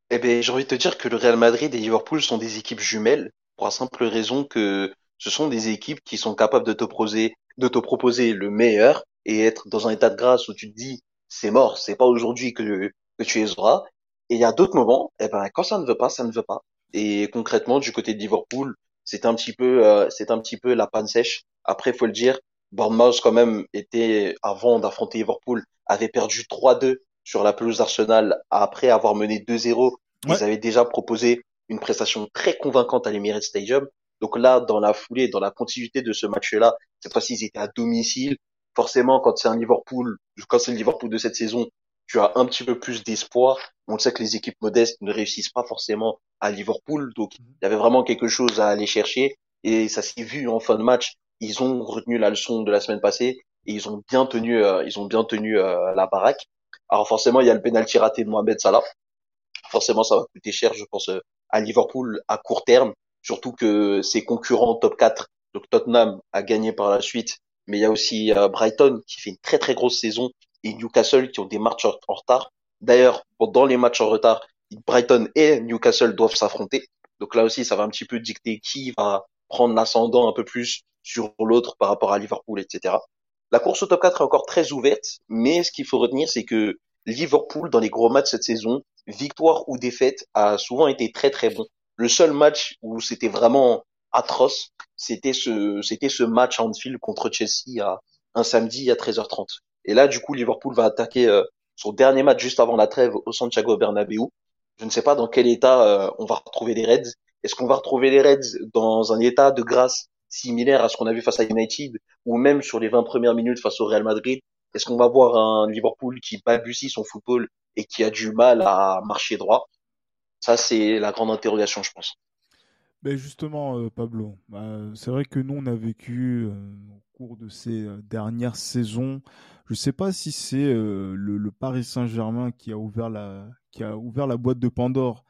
Eh ben, j'ai envie de te dire que le Real Madrid et Liverpool sont des équipes jumelles pour la simple raison que ce sont des équipes qui sont capables de te proposer, de te proposer le meilleur et être dans un état de grâce où tu te dis c'est mort, c'est pas aujourd'hui que, que tu les auras. Et il y a d'autres moments, eh ben, quand ça ne veut pas, ça ne veut pas. Et concrètement, du côté de Liverpool, c'est un petit peu, euh, c'est un petit peu la panne sèche. Après, faut le dire, Bournemouth quand même était, avant d'affronter Liverpool, avait perdu 3-2 sur la pelouse d'Arsenal après avoir mené 2-0. Ouais. Ils avaient déjà proposé une prestation très convaincante à l'Emirates Stadium. Donc là, dans la foulée, dans la continuité de ce match-là, cette fois-ci, ils étaient à domicile. Forcément, quand c'est un Liverpool, quand c'est le Liverpool de cette saison, tu as un petit peu plus d'espoir. On sait que les équipes modestes ne réussissent pas forcément à Liverpool. Donc, il y avait vraiment quelque chose à aller chercher. Et ça s'est vu en fin de match. Ils ont retenu la leçon de la semaine passée et ils ont bien tenu, euh, ils ont bien tenu euh, la baraque. Alors forcément, il y a le pénalty raté de Mohamed Salah. Forcément, ça va coûter cher, je pense, euh, à Liverpool à court terme. Surtout que ses concurrents top 4, donc Tottenham a gagné par la suite, mais il y a aussi euh, Brighton qui fait une très très grosse saison et Newcastle qui ont des matchs en retard. D'ailleurs, dans les matchs en retard, Brighton et Newcastle doivent s'affronter. Donc là aussi, ça va un petit peu dicter qui va prendre l'ascendant un peu plus sur l'autre par rapport à Liverpool, etc. La course au top 4 est encore très ouverte, mais ce qu'il faut retenir, c'est que Liverpool, dans les gros matchs cette saison, victoire ou défaite, a souvent été très très bon. Le seul match où c'était vraiment atroce, c'était ce, c'était ce match à Anfield contre Chelsea à un samedi à 13h30. Et là, du coup, Liverpool va attaquer euh, son dernier match juste avant la trêve au Santiago Bernabéu. Je ne sais pas dans quel état euh, on va retrouver les Reds. Est-ce qu'on va retrouver les Reds dans un état de grâce similaire à ce qu'on a vu face à United ou même sur les 20 premières minutes face au Real Madrid? Est-ce qu'on va voir un Liverpool qui balbutie son football et qui a du mal à marcher droit? Ça, c'est la grande interrogation, je pense. Ben justement, euh, Pablo, bah, c'est vrai que nous, on a vécu euh, au cours de ces euh, dernières saisons. Je sais pas si c'est euh, le, Paris Saint-Germain qui a ouvert la qui a ouvert la boîte de Pandore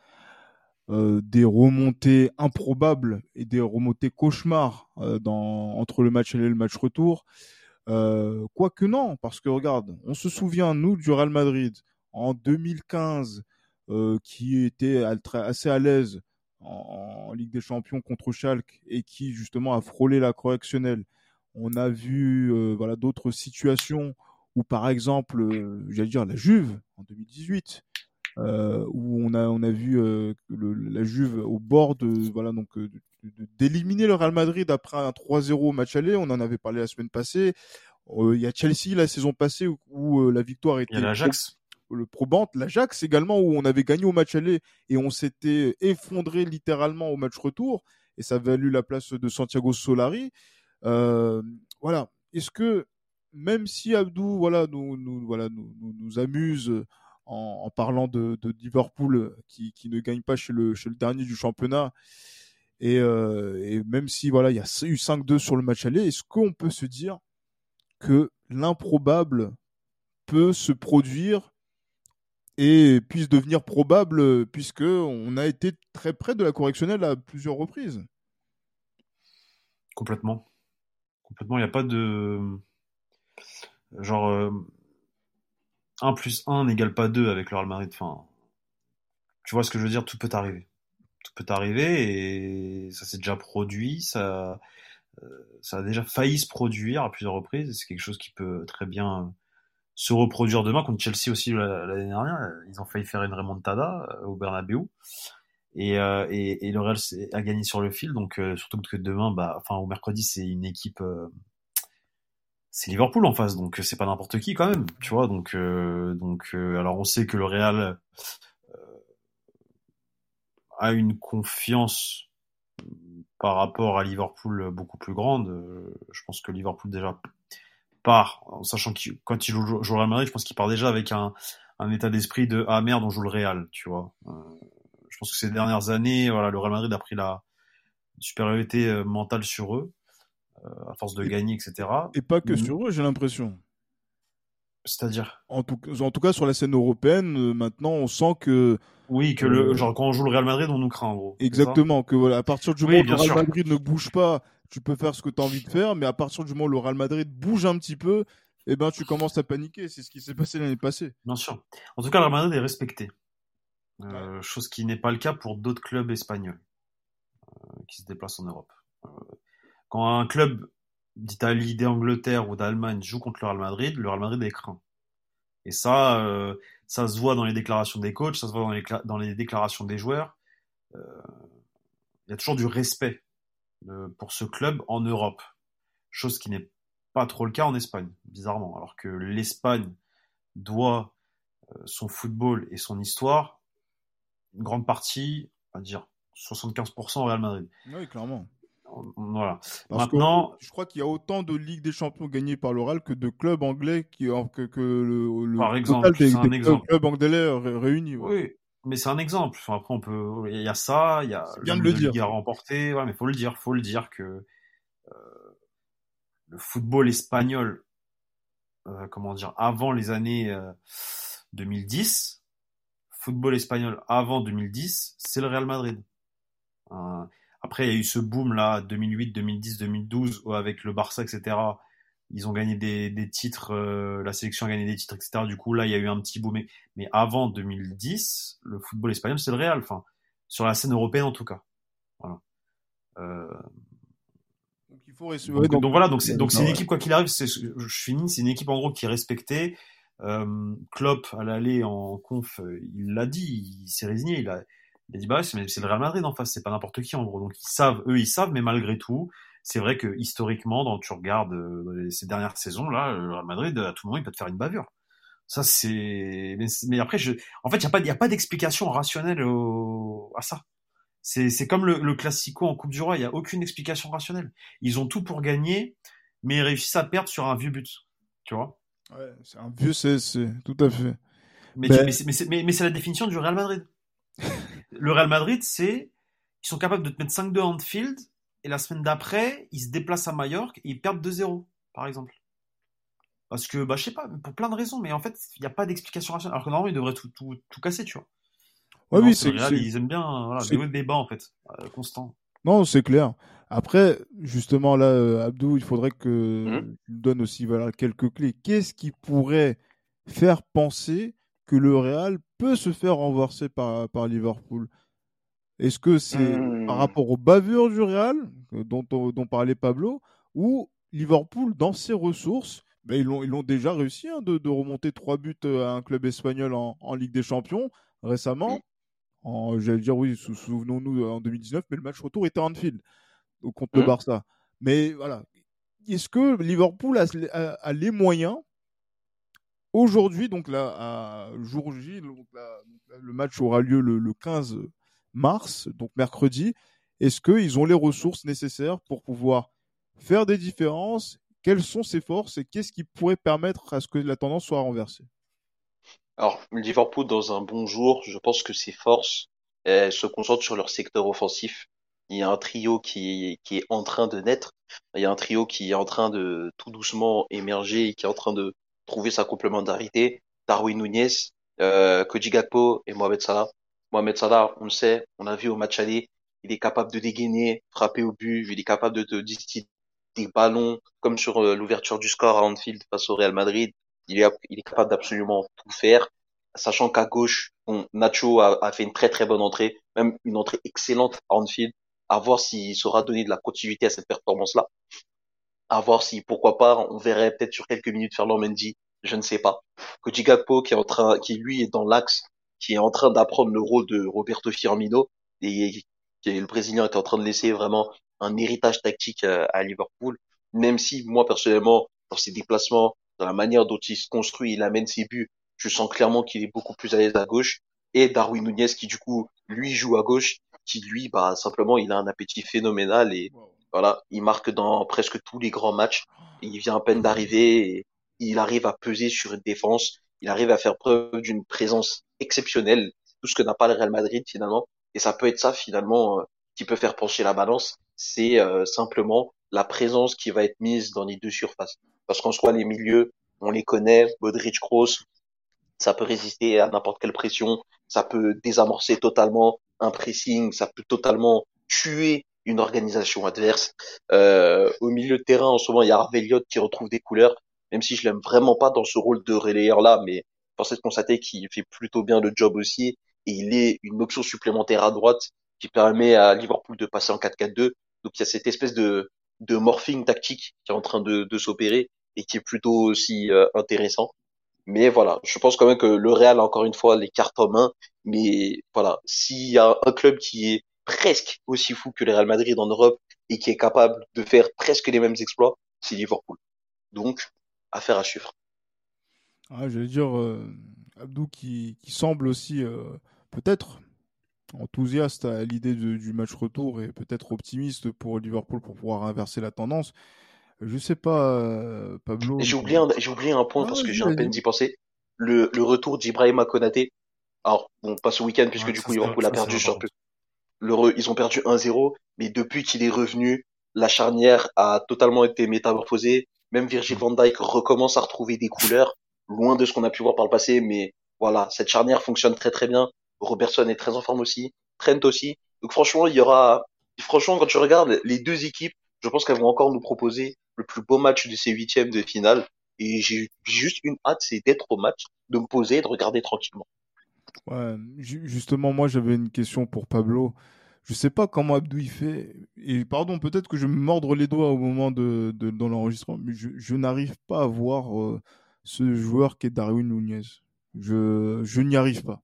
euh, des remontées improbables et des remontées cauchemars euh, dans entre le match aller et le match retour. Quoique non, parce que regarde, on se souvient nous du Real Madrid en 2015 euh, qui était assez à l'aise en, Ligue des Champions contre Schalke et qui justement a frôlé la correctionnelle. On a vu voilà d'autres situations où par exemple, euh, j'allais dire la Juve en 2018 euh, où on a on a vu euh, le- la Juve au bord de voilà donc d'éliminer le Real Madrid après un 3-0 au match aller. On en avait parlé la semaine passée. Il y a Chelsea la saison passée où, où, la victoire était Il y a l'Ajax. le probante, l'Ajax également où on avait gagné au match aller et on s'était effondré littéralement au match retour et ça a valu la place de Santiago Solari. Voilà. Est-ce que même si Abdou voilà nous voilà nous, nous, amuse en, en parlant de, de Liverpool qui, qui ne gagne pas chez le dernier du championnat et, euh, et même si voilà il y a eu 5-2 sur le match aller, est-ce qu'on peut se dire que l'improbable peut se produire et puisse devenir probable euh, puisque on a été très près de la correctionnelle à plusieurs reprises? Complètement. Complètement. Il n'y a pas de. Genre. euh, 1 plus 1 n'égale pas 2 avec le Real Madrid. Enfin, tu vois ce que je veux dire Tout peut arriver. Tout peut arriver et ça s'est déjà produit. Ça, euh, ça a déjà failli se produire à plusieurs reprises. C'est quelque chose qui peut très bien euh, se reproduire demain. Contre Chelsea aussi la- l'année dernière, ils ont failli faire une remontada euh, au Bernabeu. Et, le Real a gagné sur le fil, donc surtout que demain, bah, enfin au mercredi, c'est une équipe, c'est Liverpool en face, donc euh, c'est pas n'importe qui quand même, tu vois. Donc, euh, donc, euh, alors on sait que le Real a une confiance par rapport à Liverpool beaucoup plus grande. Je pense que Liverpool déjà part, en sachant que quand il joue, au Real Madrid, je pense qu'il part déjà avec un, un état d'esprit de ah merde, on joue le Real, tu vois. Je pense que ces dernières années, voilà, le Real Madrid a pris la supériorité mentale sur eux, à force de gagner, etc. Et pas que sur eux, j'ai l'impression. C'est-à-dire? En tout, en tout cas, sur la scène européenne, maintenant, on sent que. Oui, que le, genre, quand on joue le Real Madrid, on nous craint, en gros. Exactement, que voilà, à partir du moment où le Real Madrid ne bouge pas, tu peux faire ce que tu as envie de faire, mais à partir du moment où le Real Madrid bouge un petit peu, eh ben, tu commences à paniquer. C'est ce qui s'est passé l'année passée. Bien sûr. En tout cas, le Real Madrid est respecté. Euh, chose qui n'est pas le cas pour d'autres clubs espagnols euh, qui se déplacent en Europe. Euh, quand un club d'Italie, d'Angleterre ou d'Allemagne joue contre le Real Madrid, le Real Madrid est craint. Et ça, ça se voit dans les déclarations des coachs, ça se voit dans les, déclarations des joueurs. Il y a toujours du respect pour ce club en Europe, chose qui n'est pas trop le cas en Espagne, bizarrement. Alors que l'Espagne doit son football et son histoire une grande partie, va dire 75% au Real Madrid. Oui, clairement. Voilà. Maintenant, je crois qu'il y a autant de Ligue des Champions gagnées par le Real que de clubs anglais qui que, que le, par exemple, des, un exemple. clubs anglais réunis. Oui, mais c'est un exemple. Enfin, après, on peut, il y a ça, il y a bien de le dire. Ligue à remporter. Ouais, mais faut le dire, faut le dire que euh, le football espagnol, euh, comment dire, avant les années 2010, euh, football espagnol avant 2010, c'est le Real Madrid. Après, il y a eu ce boom là, 2008, 2010, 2012, avec le Barça, etc. Ils ont gagné des, titres, euh, la sélection a gagné des titres, etc. Du coup, là, il y a eu un petit boom. Mais, avant 2010, le football espagnol, c'est le Real. Enfin, sur la scène européenne, en tout cas. Voilà. Euh, donc, il faut donc, voilà, donc c'est une équipe quoi qu'il arrive. Je finis, c'est une équipe en gros qui est respectée, euh, Klopp à l'aller en conf, il l'a dit, il s'est résigné, il a, il a dit bah c'est le Real Madrid en face, c'est pas n'importe qui en gros. Donc ils savent, eux ils savent, mais malgré tout, c'est vrai que historiquement, dans tu regardes euh, ces dernières saisons là, le Real Madrid à tout moment il peut te faire une bavure. Ça c'est, mais, après je, en fait il y a pas, il y a pas d'explication rationnelle à ça. C'est, c'est comme le, le Classico en Coupe du Roi, il y a aucune explication rationnelle. Ils ont tout pour gagner, mais ils réussissent à perdre sur un vieux but, tu vois? Ouais, c'est un vieux CSC, tout à fait. Mais, ben mais, c'est la définition du Real Madrid. Le Real Madrid, c'est ils sont capables de te mettre 5-2 en field et la semaine d'après, ils se déplacent à Majorque et ils perdent 2-0, par exemple. Parce que, bah, je sais pas, pour plein de raisons, mais en fait, il n'y a pas d'explication rationnelle. Alors que normalement, ils devraient tout, tout, tout casser, tu vois. Ouais, oui, c'est Ils aiment bien voilà, des bas, en fait, euh, constant. Non, c'est clair. Après, justement, là, euh, Abdou, il faudrait que mmh. tu donnes aussi voilà, quelques clés. Qu'est-ce qui pourrait faire penser que le Real peut se faire renverser par, par Liverpool Est-ce que c'est par mmh. rapport aux bavures du Real, euh, dont, dont parlait Pablo, ou Liverpool, dans ses ressources, ben, ils, l'ont, déjà réussi hein, de, remonter trois buts euh, à un club espagnol en, en Ligue des Champions récemment. Mmh. J'allais dire, oui, souvenons-nous en 2019, mais le match retour était en Anfield contre le mmh. Barça. Mais voilà, est-ce que Liverpool a, les moyens aujourd'hui, donc là, à jour J, le match aura lieu le, 15 mars, donc mercredi. Est-ce qu'ils ont les ressources nécessaires pour pouvoir faire des différences? Quelles sont ses forces et qu'est-ce qui pourrait permettre à ce que la tendance soit renversée? Alors, Liverpool, dans un bon jour, je pense que ses forces se concentrent sur leur secteur offensif il y a un trio qui, qui est en train de naître. Il y a un trio qui est en train de tout doucement émerger et qui est en train de trouver sa complémentarité. Darwin Nunez, euh, et Mohamed Salah. Mohamed Salah, on le sait, on a vu au match aller, il est capable de dégainer, frapper au but, il est capable de te distiller des ballons, comme sur euh, l'ouverture du score à Anfield face au Real Madrid. Il est, il est capable d'absolument tout faire, sachant qu'à gauche, bon, Nacho a, a, fait une très très bonne entrée, même une entrée excellente à Anfield à voir s'il saura donner de la continuité à cette performance-là. À voir si, pourquoi pas, on verrait peut-être sur quelques minutes Ferland Mendy, je ne sais pas. Koji Gakpo qui est en train, qui lui est dans l'axe, qui est en train d'apprendre le rôle de Roberto Firmino et qui le Brésilien est en train de laisser vraiment un héritage tactique euh, à Liverpool. Même si moi personnellement, dans ses déplacements, dans la manière dont il se construit, il amène ses buts, je sens clairement qu'il est beaucoup plus à l'aise à gauche. Et Darwin Nunez qui du coup lui joue à gauche qui lui, bah, simplement, il a un appétit phénoménal et Voilà, il marque dans presque tous les grands matchs. Il vient à peine d'arriver il arrive à peser sur une défense. Il arrive à faire preuve d'une présence exceptionnelle, tout ce que n'a pas le Real Madrid finalement. Et ça peut être ça finalement euh, qui peut faire pencher la balance. C'est euh, simplement la présence qui va être mise dans les deux surfaces. Parce qu'en soi, les milieux, on les connaît, Modric, Kroos, ça peut résister à n'importe quelle pression, ça peut désamorcer totalement un pressing, ça peut totalement tuer une organisation adverse. Euh, au milieu de terrain, en ce moment, il y a Harvey qui retrouve des couleurs, même si je l'aime vraiment pas dans ce rôle de relayeur là, mais force est de constater qu'il fait plutôt bien le job aussi, et il est une option supplémentaire à droite qui permet à Liverpool de passer en 4-4-2. Donc il y a cette espèce de, de morphing tactique qui est en train de, de s'opérer et qui est plutôt aussi euh, intéressant. Mais voilà, je pense quand même que le Real a encore une fois les cartes en main. Mais voilà, s'il y a un club qui est presque aussi fou que le Real Madrid en Europe et qui est capable de faire presque les mêmes exploits, c'est Liverpool. Donc, affaire à suivre. Ah, J'allais dire, euh, Abdou qui, qui, semble aussi euh, peut-être enthousiaste à l'idée du match retour et peut-être optimiste pour Liverpool pour pouvoir inverser la tendance. Je sais pas, euh, Pablo. J'ai oublié, un, j'ai oublié un point ah, parce que j'ai à peine d'y penser. Le, le retour d'Ibrahima Konaté. Alors, bon, pas ce week-end puisque du coup Liverpool a perdu sur le, ils ont perdu 1-0, mais depuis qu'il est revenu, la charnière a totalement été métamorphosée. Même Virgil van Dijk recommence à retrouver des couleurs, loin de ce qu'on a pu voir par le passé, mais voilà, cette charnière fonctionne très très bien. Robertson est très en forme aussi, Trent aussi. Donc franchement, il y aura, franchement, quand tu regardes les deux équipes, je pense qu'elles vont encore nous proposer le plus beau match de ces huitièmes de finale. Et j'ai juste une hâte, c'est d'être au match, de me poser et de regarder tranquillement. Ouais, justement, moi j'avais une question pour Pablo. Je sais pas comment Abdou il fait. Et pardon, peut-être que je me mordre les doigts au moment de, de dans l'enregistrement, mais je, je n'arrive pas à voir euh, ce joueur qui est Darwin Nunez. Je, je n'y arrive pas.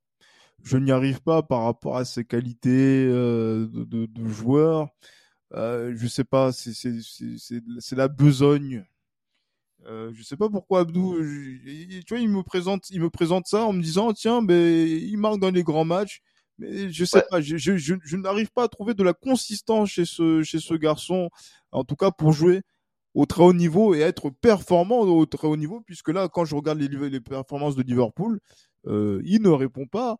Je n'y arrive pas par rapport à ses qualités euh, de, de, de, joueur. Euh, je sais pas, c'est la besogne. Euh, je sais pas pourquoi Abdou, tu vois, il me présente, il me présente ça en me disant tiens, mais il marque dans les grands matchs, mais je sais pas, je, je, je, n'arrive pas à trouver de la consistance chez ce chez ce garçon, en tout cas pour jouer au très haut niveau et être performant au très haut niveau, puisque là, quand je regarde les, les performances de Liverpool, euh, il ne répond pas,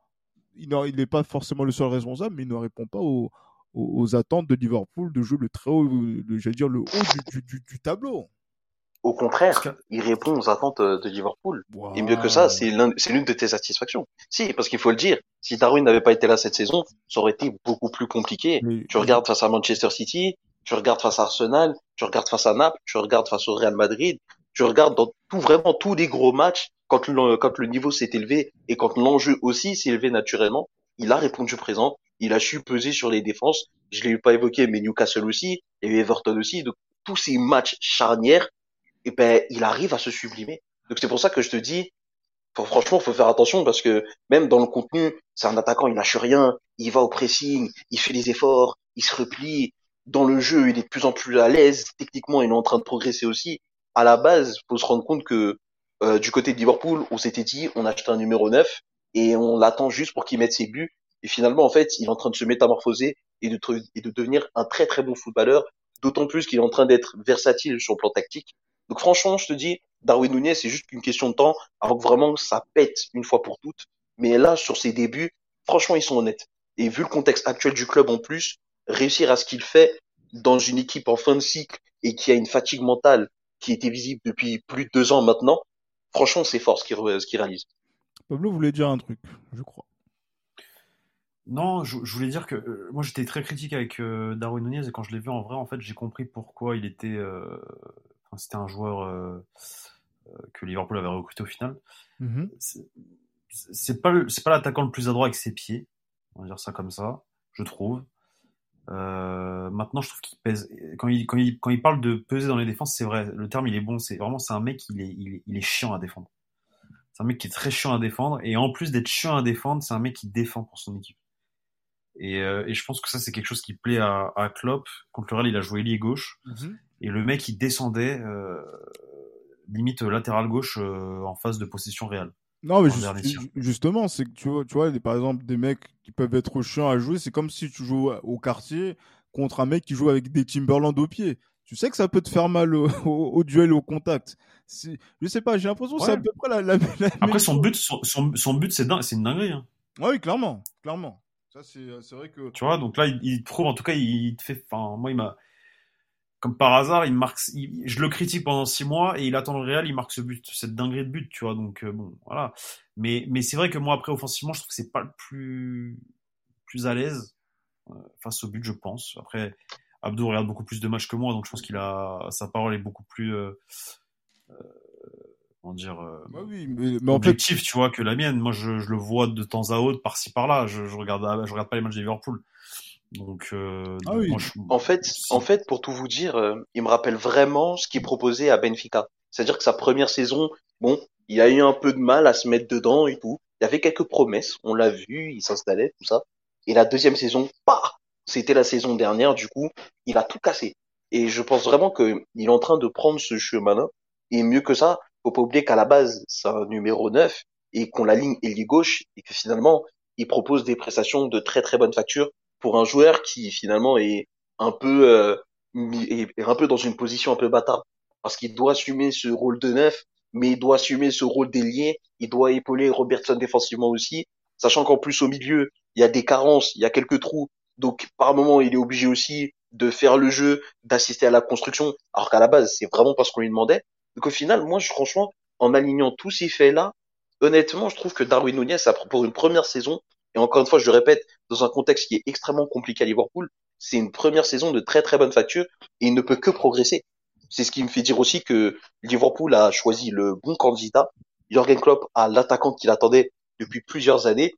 il n'est pas forcément le seul responsable, mais il ne répond pas aux, aux, attentes de Liverpool de jouer le très haut, j'allais dire le haut du, du, du, tableau. Au contraire, il répond aux attentes euh, de Liverpool. Et mieux que ça, c'est l'une de tes satisfactions. Si, parce qu'il faut le dire, si Darwin n'avait pas été là cette saison, ça aurait été beaucoup plus compliqué. tu regardes face à Manchester City, tu regardes face à Arsenal, tu regardes face à Naples, tu regardes face au Real Madrid, tu regardes dans tout vraiment tous les gros matchs quand le, quand le niveau s'est élevé et quand l'enjeu aussi s'est élevé naturellement, il a répondu présent, il a su peser sur les défenses. Je l'ai pas évoqué, mais Newcastle aussi, et Everton aussi. Donc tous ces matchs charnières, et ben il arrive à se sublimer. Donc c'est pour ça que je te dis, faut, franchement, faut faire attention parce que même dans le contenu, c'est un attaquant, il lâche rien, il va au pressing, il fait des efforts, il se replie. Dans le jeu, il est de plus en plus à l'aise. Techniquement, il est en train de progresser aussi. À la base, faut se rendre compte que euh, du côté de Liverpool, on s'était dit, on a acheté un numéro 9 et on l'attend juste pour qu'il mette ses buts. Et finalement, en fait, il est en train de se métamorphoser et de, et de devenir un très très bon footballeur, d'autant plus qu'il est en train d'être versatile sur le plan tactique. Donc franchement, je te dis, Darwin Nunez, c'est juste une question de temps avant que vraiment ça pète une fois pour toutes. Mais là, sur ses débuts, franchement, ils sont honnêtes. Et vu le contexte actuel du club en plus, réussir à ce qu'il fait dans une équipe en fin de cycle et qui a une fatigue mentale qui était visible depuis plus de deux ans maintenant, franchement, c'est fort ce qu'il réalise. Pablo voulait dire un truc, je crois. Non, je, voulais dire que euh, moi j'étais très critique avec euh, Darwin Nunez et quand je l'ai vu en vrai, en fait, j'ai compris pourquoi il était. Euh, c'était un joueur que Liverpool avait recruté au final. Mm-hmm. C'est pas c'est pas l'attaquant le plus adroit avec ses pieds, on va dire ça comme ça, je trouve. maintenant, je trouve qu'il pèse. Quand il, quand, il, quand il parle de peser dans les défenses, c'est vrai, le terme il est bon. C'est vraiment c'est un mec, il est, il est, il est chiant à défendre. C'est un mec qui est très chiant à défendre et en plus d'être chiant à défendre, c'est un mec qui défend pour son équipe. Et, euh, et, je pense que ça, c'est quelque chose qui plaît à, à Klopp. Contre le Real, il a joué ailier gauche. Mhm. Et le mec, il descendait euh, limite latéral gauche euh, en phase de possession réelle. Non, mais justement, c'est que tu vois, tu vois, par exemple, des mecs qui peuvent être chiants à jouer, c'est comme si tu joues au quartier, contre un mec qui joue avec des Timberland au pied. Tu sais que ça peut te faire mal au, au, duel au contact. Je sais pas, j'ai l'impression que c'est à peu près la, la, Après, son but, son, son, but, c'est une dinguerie. Hein. oui, clairement, clairement. Ça, c'est vrai que. Tu vois, donc là, il, il trouve, en tout cas, il, te fait. Enfin, moi, il m'a. Comme par hasard, il marque. je le critique pendant six mois et il attend le Real, il marque ce but, cette dinguerie de but, tu vois. Donc, euh, bon, voilà. Mais, mais c'est vrai que moi, après, offensivement, je trouve que c'est pas le plus, plus à l'aise euh, face au but, je pense. Après, Abdou regarde beaucoup plus de matchs que moi, donc je pense qu'il a. Sa parole est beaucoup plus. Euh, comment dire euh, bah oui, mais, objectif tu vois que la mienne moi je, je, le vois de temps à autre par-ci par-là je, je regarde je regarde pas les matchs de Liverpool donc, euh, ah oui. en fait en fait pour tout vous dire euh, il me rappelle vraiment ce qu'il proposait à Benfica. C'est-à-dire que sa première saison bon il a eu un peu de mal à se mettre dedans et tout. Il y avait quelques promesses on l'a vu il s'installait tout ça. Et la deuxième saison pas c'était la saison dernière du coup il a tout cassé. Et je pense vraiment que il est en train de prendre ce chemin-là et mieux que ça faut pas oublier qu'à la base, c'est un numéro 9 et qu'on la ligne ailier gauche et que finalement, il propose des prestations de très très bonne facture pour un joueur qui finalement est un peu euh, est un peu dans une position un peu bâtard parce qu'il doit assumer ce rôle de neuf mais il doit assumer ce rôle d'ailier, il doit épauler Robertson défensivement aussi, sachant qu'en plus au milieu, il y a des carences, il y a quelques trous. Donc par moment, il est obligé aussi de faire le jeu, d'assister à la construction, alors qu'à la base, c'est vraiment parce qu'on lui demandait. Donc au final, moi, je, franchement, en alignant tous ces faits-là, honnêtement, je trouve que Darwin Nunez, pour une première saison, et encore une fois, je le répète, dans un contexte qui est extrêmement compliqué à Liverpool, c'est une première saison de très très bonne facture et il ne peut que progresser. C'est ce qui me fait dire aussi que Liverpool a choisi le bon candidat. Jürgen Klopp a l'attaquant qu'il attendait depuis plusieurs années.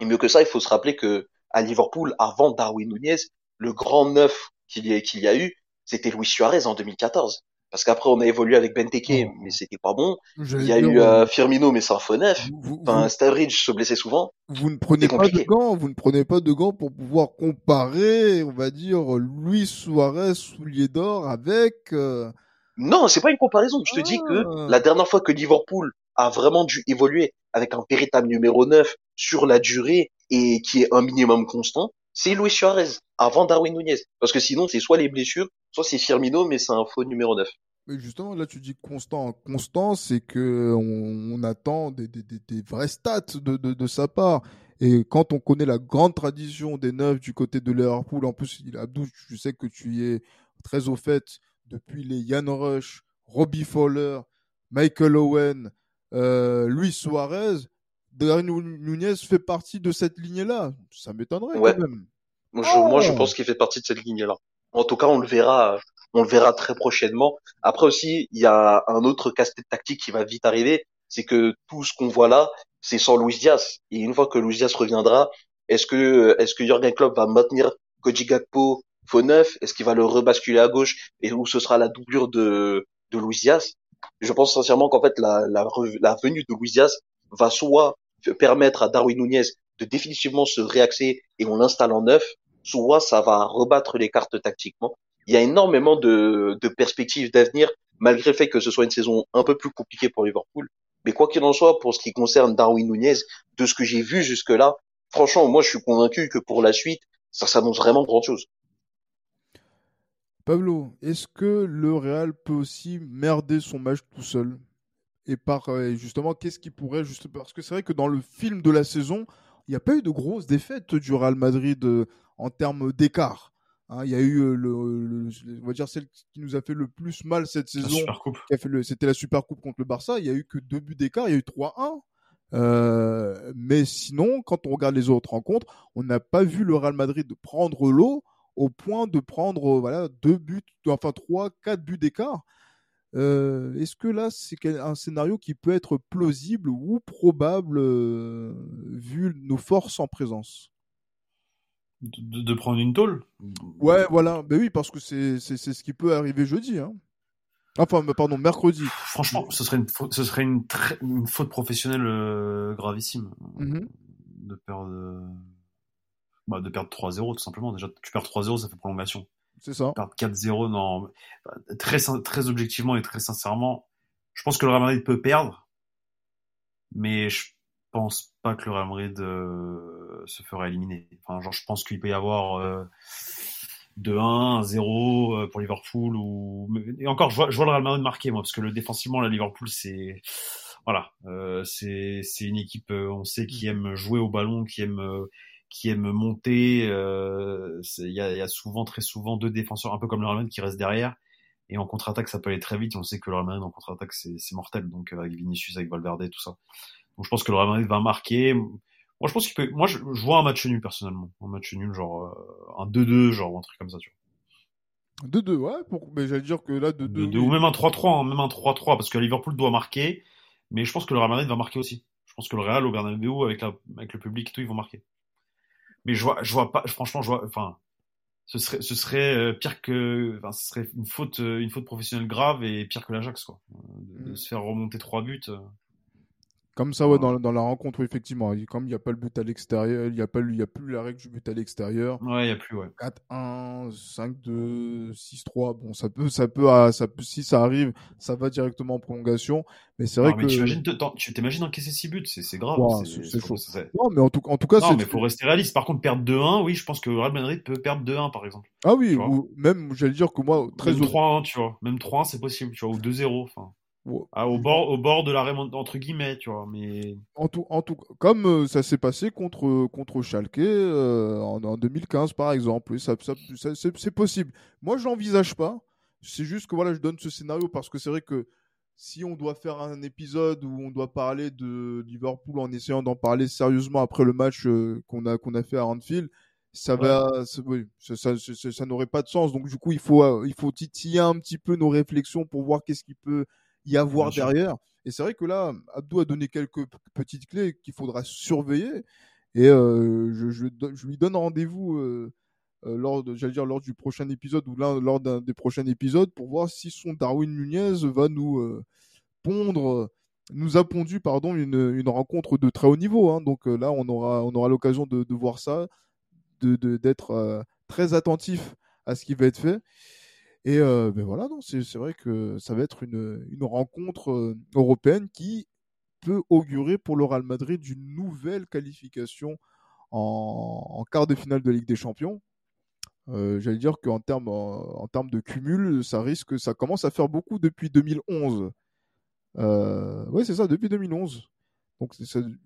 Et mieux que ça, il faut se rappeler que à Liverpool, avant Darwin Nunez, le grand neuf qu'il y, y, a eu, c'était Luis Suarez en 2014. Parce qu'après, on a évolué avec Benteke, mais c'était pas bon. Il y a eu euh, Firmino, mais c'est un faux neuf. Enfin, Sturridge se blessait souvent. Vous ne prenez pas de gants, vous ne prenez pas de gants pour pouvoir comparer, on va dire, Luis Suarez soulier d'or avec. Euh... Non, c'est pas une comparaison. Je te dis que ah. la dernière fois que Liverpool a vraiment dû évoluer avec un véritable numéro 9 sur la durée et qui est un minimum constant, c'est Luis Suarez avant Darwin Nunez. Parce que sinon, c'est soit les blessures, soit c'est Firmino, mais c'est un faux numéro 9. Mais justement, là, tu dis constant. Constant, c'est que on, attend des, des, des, vrais stats de, de, de, sa part. Et quand on connaît la grande tradition des neufs du côté de Liverpool, en plus, il Abdou, je sais que tu y es très au fait depuis les Yann Rush, Robbie Fowler, Michael Owen, euh, Luis Suarez. Darwin Nunez fait partie de cette lignée-là. Ça m'étonnerait quand même. Moi, je, moi, je oh. pense qu'il fait partie de cette lignée-là. En tout cas, on le verra, on le verra très prochainement. Après aussi, il y a un autre casse-tête tactique qui va vite arriver, c'est que tout ce qu'on voit là, c'est sans Luis Diaz. Et une fois que Luis Diaz reviendra, est-ce que est-ce que Jurgen Klopp va maintenir Koji Gakpo faux neuf? Est-ce qu'il va le rebasculer à gauche? Et où ce sera la doublure de de Luis Diaz? Je pense sincèrement qu'en fait la, la, la venue de Luis Diaz va soit permettre à Darwin Nunez de définitivement se réaxer et on l'installe en neuf, soit ça va rebattre les cartes tactiquement. Il y a énormément de, perspectives d'avenir, malgré le fait que ce soit une saison un peu plus compliquée pour Liverpool. Mais quoi qu'il en soit, pour ce qui concerne Darwin Nunez, de ce que j'ai vu jusque-là, franchement, moi je suis convaincu que pour la suite, ça s'annonce vraiment grand chose. Pablo, est-ce que le Real peut aussi merder son match tout seul? Et par euh, justement qu'est-ce qui pourrait juste parce que c'est vrai que dans le film de la saison il n'y a pas eu de grosses défaites du Real Madrid euh, en termes d'écart hein. il y a eu euh, le, on va dire celle qui nous a fait le plus mal cette saison c'était la Super Coupe contre le Barça. Il y a eu que deux buts d'écart. Il y a eu 3-1 euh, mais sinon quand on regarde les autres rencontres on n'a pas vu le Real Madrid prendre l'eau au point de prendre voilà deux buts enfin trois quatre buts d'écart. Euh, est-ce que là, c'est un scénario qui peut être plausible ou probable euh, vu nos forces en présence? De, prendre une tôle Ouais, voilà. Ben oui, parce que c'est ce qui peut arriver jeudi. Hein. Enfin, pardon, mercredi. Franchement, ce serait une, ce serait une, une faute professionnelle euh, gravissime mmh de perdre, bah, de perdre 3-0 tout simplement. Déjà, tu perds 3-0, ça fait prolongation. C'est ça. Perdre 4-0, non. Très, très objectivement et très sincèrement, je pense que le Real Madrid peut perdre, mais je pense pas que le Real Madrid euh, se fera éliminer. Enfin, genre, je pense qu'il peut y avoir. Euh, 2-1, 0 pour Liverpool ou et encore je vois, je vois le Real Madrid marquer moi parce que le défensivement la Liverpool c'est voilà euh, c'est c'est une équipe on sait qui aime jouer au ballon qui aime qui aime monter il y a, y a souvent très souvent deux défenseurs un peu comme le Real Madrid qui restent derrière et en contre-attaque, ça peut aller très vite. On sait que le Real Madrid en contre-attaque, c'est mortel. Donc avec Vinicius, avec Valverde, tout ça. Donc je pense que le Real Madrid va marquer. Moi, je pense qu'il peut. Moi, je, vois un match nul personnellement. Un match nul, genre euh, un 2-2, genre un truc comme ça, tu vois. 2-2, ouais. Pour... Mais j'allais dire que là, 2-2. Ou même un 3-3, hein, même un 3-3, parce que Liverpool doit marquer. Mais je pense que le Real Madrid va marquer aussi. Je pense que le Real au Bernabeu avec, la... avec le public et tout, ils vont marquer. Mais je vois, je vois pas. Franchement, je vois. Enfin, ce serait, ce serait euh, pire que, enfin, ce serait une faute, euh, une faute professionnelle grave et pire que l'Ajax, quoi. De, Mm. se faire remonter trois buts. Comme ça, ouais, dans, dans la rencontre, effectivement. Comme il n'y a pas le but à l'extérieur, il n'y a, pas, il y a plus la règle du but à l'extérieur. Ouais, il y a plus, ouais. 4-1, 5-2, 6-3. Bon, ça peut, ça peut, ah, ça peut, si ça arrive, ça va directement en prolongation. Mais c'est vrai Non, que. mais tu t'imagines encaisser six buts, c'est grave. Ouais, c'est- chaud. Non, mais en tout, en tout cas, Non, mais faut rester réaliste. Par contre, perdre 2-1, oui, je pense que Real Madrid peut perdre 2-1, par exemple. Ah oui, ou même, j'allais dire que moi, très Même 3-1, tu vois. Même 3-1, c'est possible, tu vois. Ou 2-0, enfin. Ah, au bord, au bord de l'arrêt, entre guillemets, tu vois. Mais En tout, en tout, comme euh, ça s'est passé contre, contre Schalke euh, en, en 2015 par exemple, Oui, ça, ça- ça- c'est possible. Moi, je l'envisage pas. C'est juste que voilà, je donne ce scénario parce que c'est vrai que si on doit faire un épisode où on doit parler de Liverpool en essayant d'en parler sérieusement après le match euh, qu'on a qu'on a fait à Anfield, ça va, ça, oui, ça, ça- ça- ça n'aurait pas de sens. Donc du coup, il faut euh, il faut titiller un petit peu nos réflexions pour voir qu'est-ce qui peut y avoir Bien sûr. derrière. Et c'est vrai que là, Abdou a donné quelques petites clés qu'il faudra surveiller. Et euh, je, je do- je lui donne rendez-vous euh, euh, lors, de- j'allais dire lors du prochain épisode ou là, lors d'un des prochains épisodes pour voir si son Darwin Nunez va nous euh, pondre, nous a pondu pardon une, une rencontre de très haut niveau. hein. Donc là, on aura, on aura l'occasion de, de voir ça, de de- d'être très attentif à ce qui va être fait. Et ben voilà, c'est vrai que ça va être une, rencontre européenne qui peut augurer pour le Real Madrid d'une nouvelle qualification en, quart de finale de Ligue des Champions. J'allais dire qu'en termes en, de cumul, ça risque, ça commence à faire beaucoup depuis 2011. Euh, ouais, c'est ça, depuis 2011. Donc,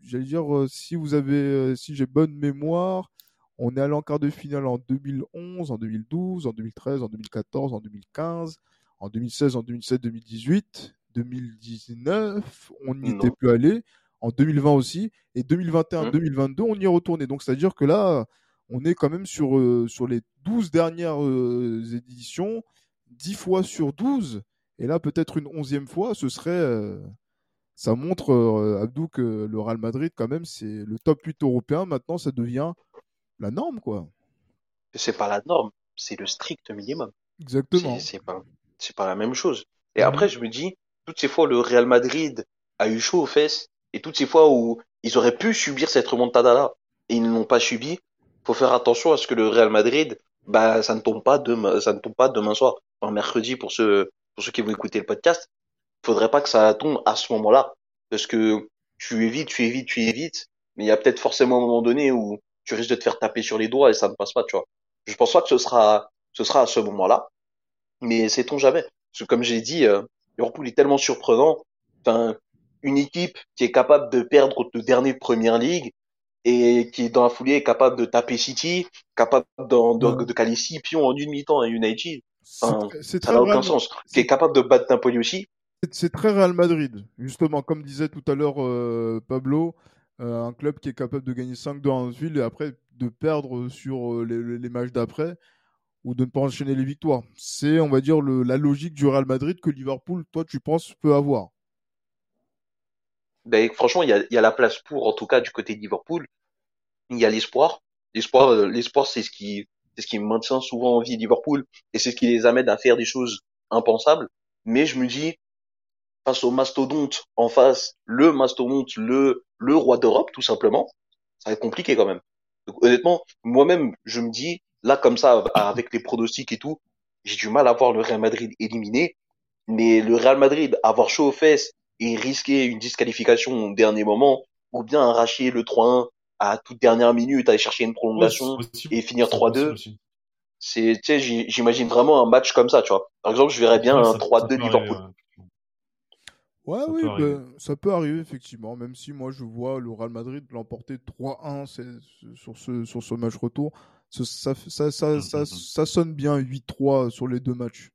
j'allais dire, si vous avez, si j'ai bonne mémoire, on est allé en quart de finale en 2011, en 2012, en 2013, en 2014, en 2015, en 2016, en 2017, 2018, 2019, on n'y était plus allé, en 2020 aussi, et 2021, Hum. 2022, on y est retourné. Donc, c'est-à-dire que là, on est quand même sur, euh, sur les 12 dernières euh, éditions, 10 fois sur 12, et là, peut-être une onzième fois, ce serait. euh, ça montre, euh, Abdou, que le Real Madrid, quand même, c'est le top 8 européen. Maintenant, ça devient la norme, quoi. C'est pas la norme, c'est le strict minimum. Exactement. C'est pas, c'est pas la même chose. Et Mhm. après, je me dis, toutes ces fois où le Real Madrid a eu chaud aux fesses, et toutes ces fois où ils auraient pu subir cette remontada-là, et ils ne l'ont pas subi, faut faire attention à ce que le Real Madrid, bah, ça ne tombe pas demain, ça ne tombe pas demain soir, enfin, mercredi pour ceux, pour ceux qui vont écouter le podcast. Faudrait pas que ça tombe à ce moment-là. Parce que tu évites, tu évites, tu évites, mais il y a peut-être forcément un moment donné où tu risques de te faire taper sur les doigts et ça ne passe pas, tu vois. Je pense pas que ce sera, ce sera à ce moment-là, mais sait-on jamais. Parce que comme j'ai dit, euh, Liverpool est tellement surprenant. Enfin, une équipe qui est capable de perdre contre le dernier de Première Ligue et qui dans la foulée est capable de taper City, capable de, de caler six pions en une mi-temps à United, Enfin, ça n'a aucun sens. Qui est capable de battre Napoli aussi. C'est- C'est très Real Madrid, justement, comme disait tout à l'heure euh, Pablo, euh, un club qui est capable de gagner 5-2 à Anfield et après de perdre sur euh, les, matchs d'après ou de ne pas enchaîner les victoires. C'est, on va dire, le- la logique du Real Madrid que Liverpool, toi, tu penses, peut avoir. Ben, franchement, il y a, y a la place pour, en tout cas, du côté de Liverpool. Il y a l'espoir. L'espoir, euh, l'espoir, c'est ce qui, c'est ce qui maintient souvent en vie Liverpool et c'est ce qui les amène à faire des choses impensables. Mais je me dis, face au mastodonte en face, le mastodonte, le, le roi d'Europe, tout simplement, ça va être compliqué quand même. Donc, honnêtement, moi-même, je me dis, là, comme ça, avec les pronostics et tout, j'ai du mal à voir le Real Madrid éliminé. Mais le Real Madrid, avoir chaud aux fesses et risquer une disqualification au dernier moment, ou bien arracher le 3-1 à toute dernière minute, aller chercher une prolongation et finir C'est 3-2, possible aussi. C'est, tu sais, j'imagine vraiment un match comme ça, tu vois. Par exemple, je verrais bien un 3-2 Liverpool. Ouais, oui, ben, ça peut arriver effectivement, même si moi je vois le Real Madrid l'emporter 3-1 sur ce, sur ce match retour. Ça, ça, ça, mmh, mmh, mmh. ça, sonne bien 8-3 sur les deux matchs.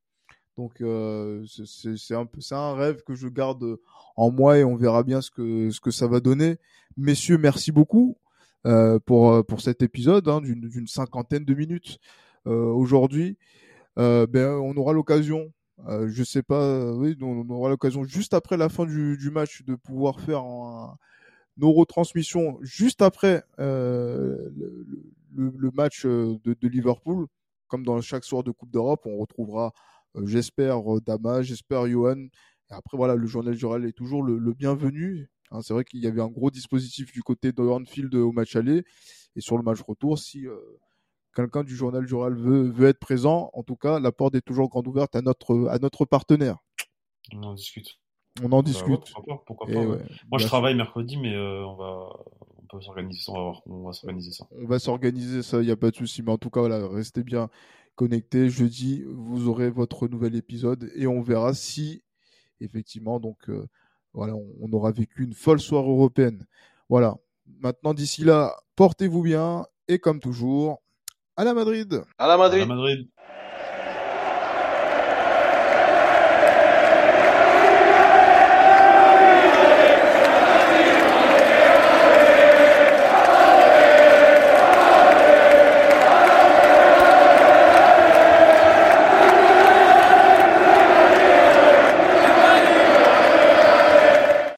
Donc euh, c'est un, un rêve que je garde en moi et on verra bien ce que, ce que ça va donner. Messieurs, merci beaucoup euh, pour, pour cet épisode hein, d'une cinquantaine de minutes euh, aujourd'hui. ben, on aura l'occasion euh, je sais pas, oui, on, aura l'occasion juste après la fin du, match de pouvoir faire nos retransmissions juste après euh, le, match euh, de, Liverpool. Comme dans chaque soir de Coupe d'Europe, on retrouvera, euh, j'espère, Dama, j'espère Johan. Après, voilà, le journal Jural est toujours le, bienvenu. Hein, c'est vrai qu'il y avait un gros dispositif du côté de au match aller. Et sur le match retour, si quelqu'un du journal Jural veut, veut être présent, en tout cas, la porte est toujours grande ouverte à notre, à notre partenaire. On en discute. On en bah, discute. pourquoi pas, Moi, je travaille mercredi, mais euh, on va, on peut s'organiser ça. On va, voir. on va s'organiser ça. On va s'organiser ça. Il n'y a pas de souci. Mais en tout cas, voilà, restez bien connectés. Jeudi, vous aurez votre nouvel épisode et on verra si, effectivement, donc, euh, voilà, on, on, aura vécu une folle soirée européenne. Voilà. Maintenant, d'ici là, portez-vous bien et comme toujours, à la Madrid. À la Madrid. À la Madrid.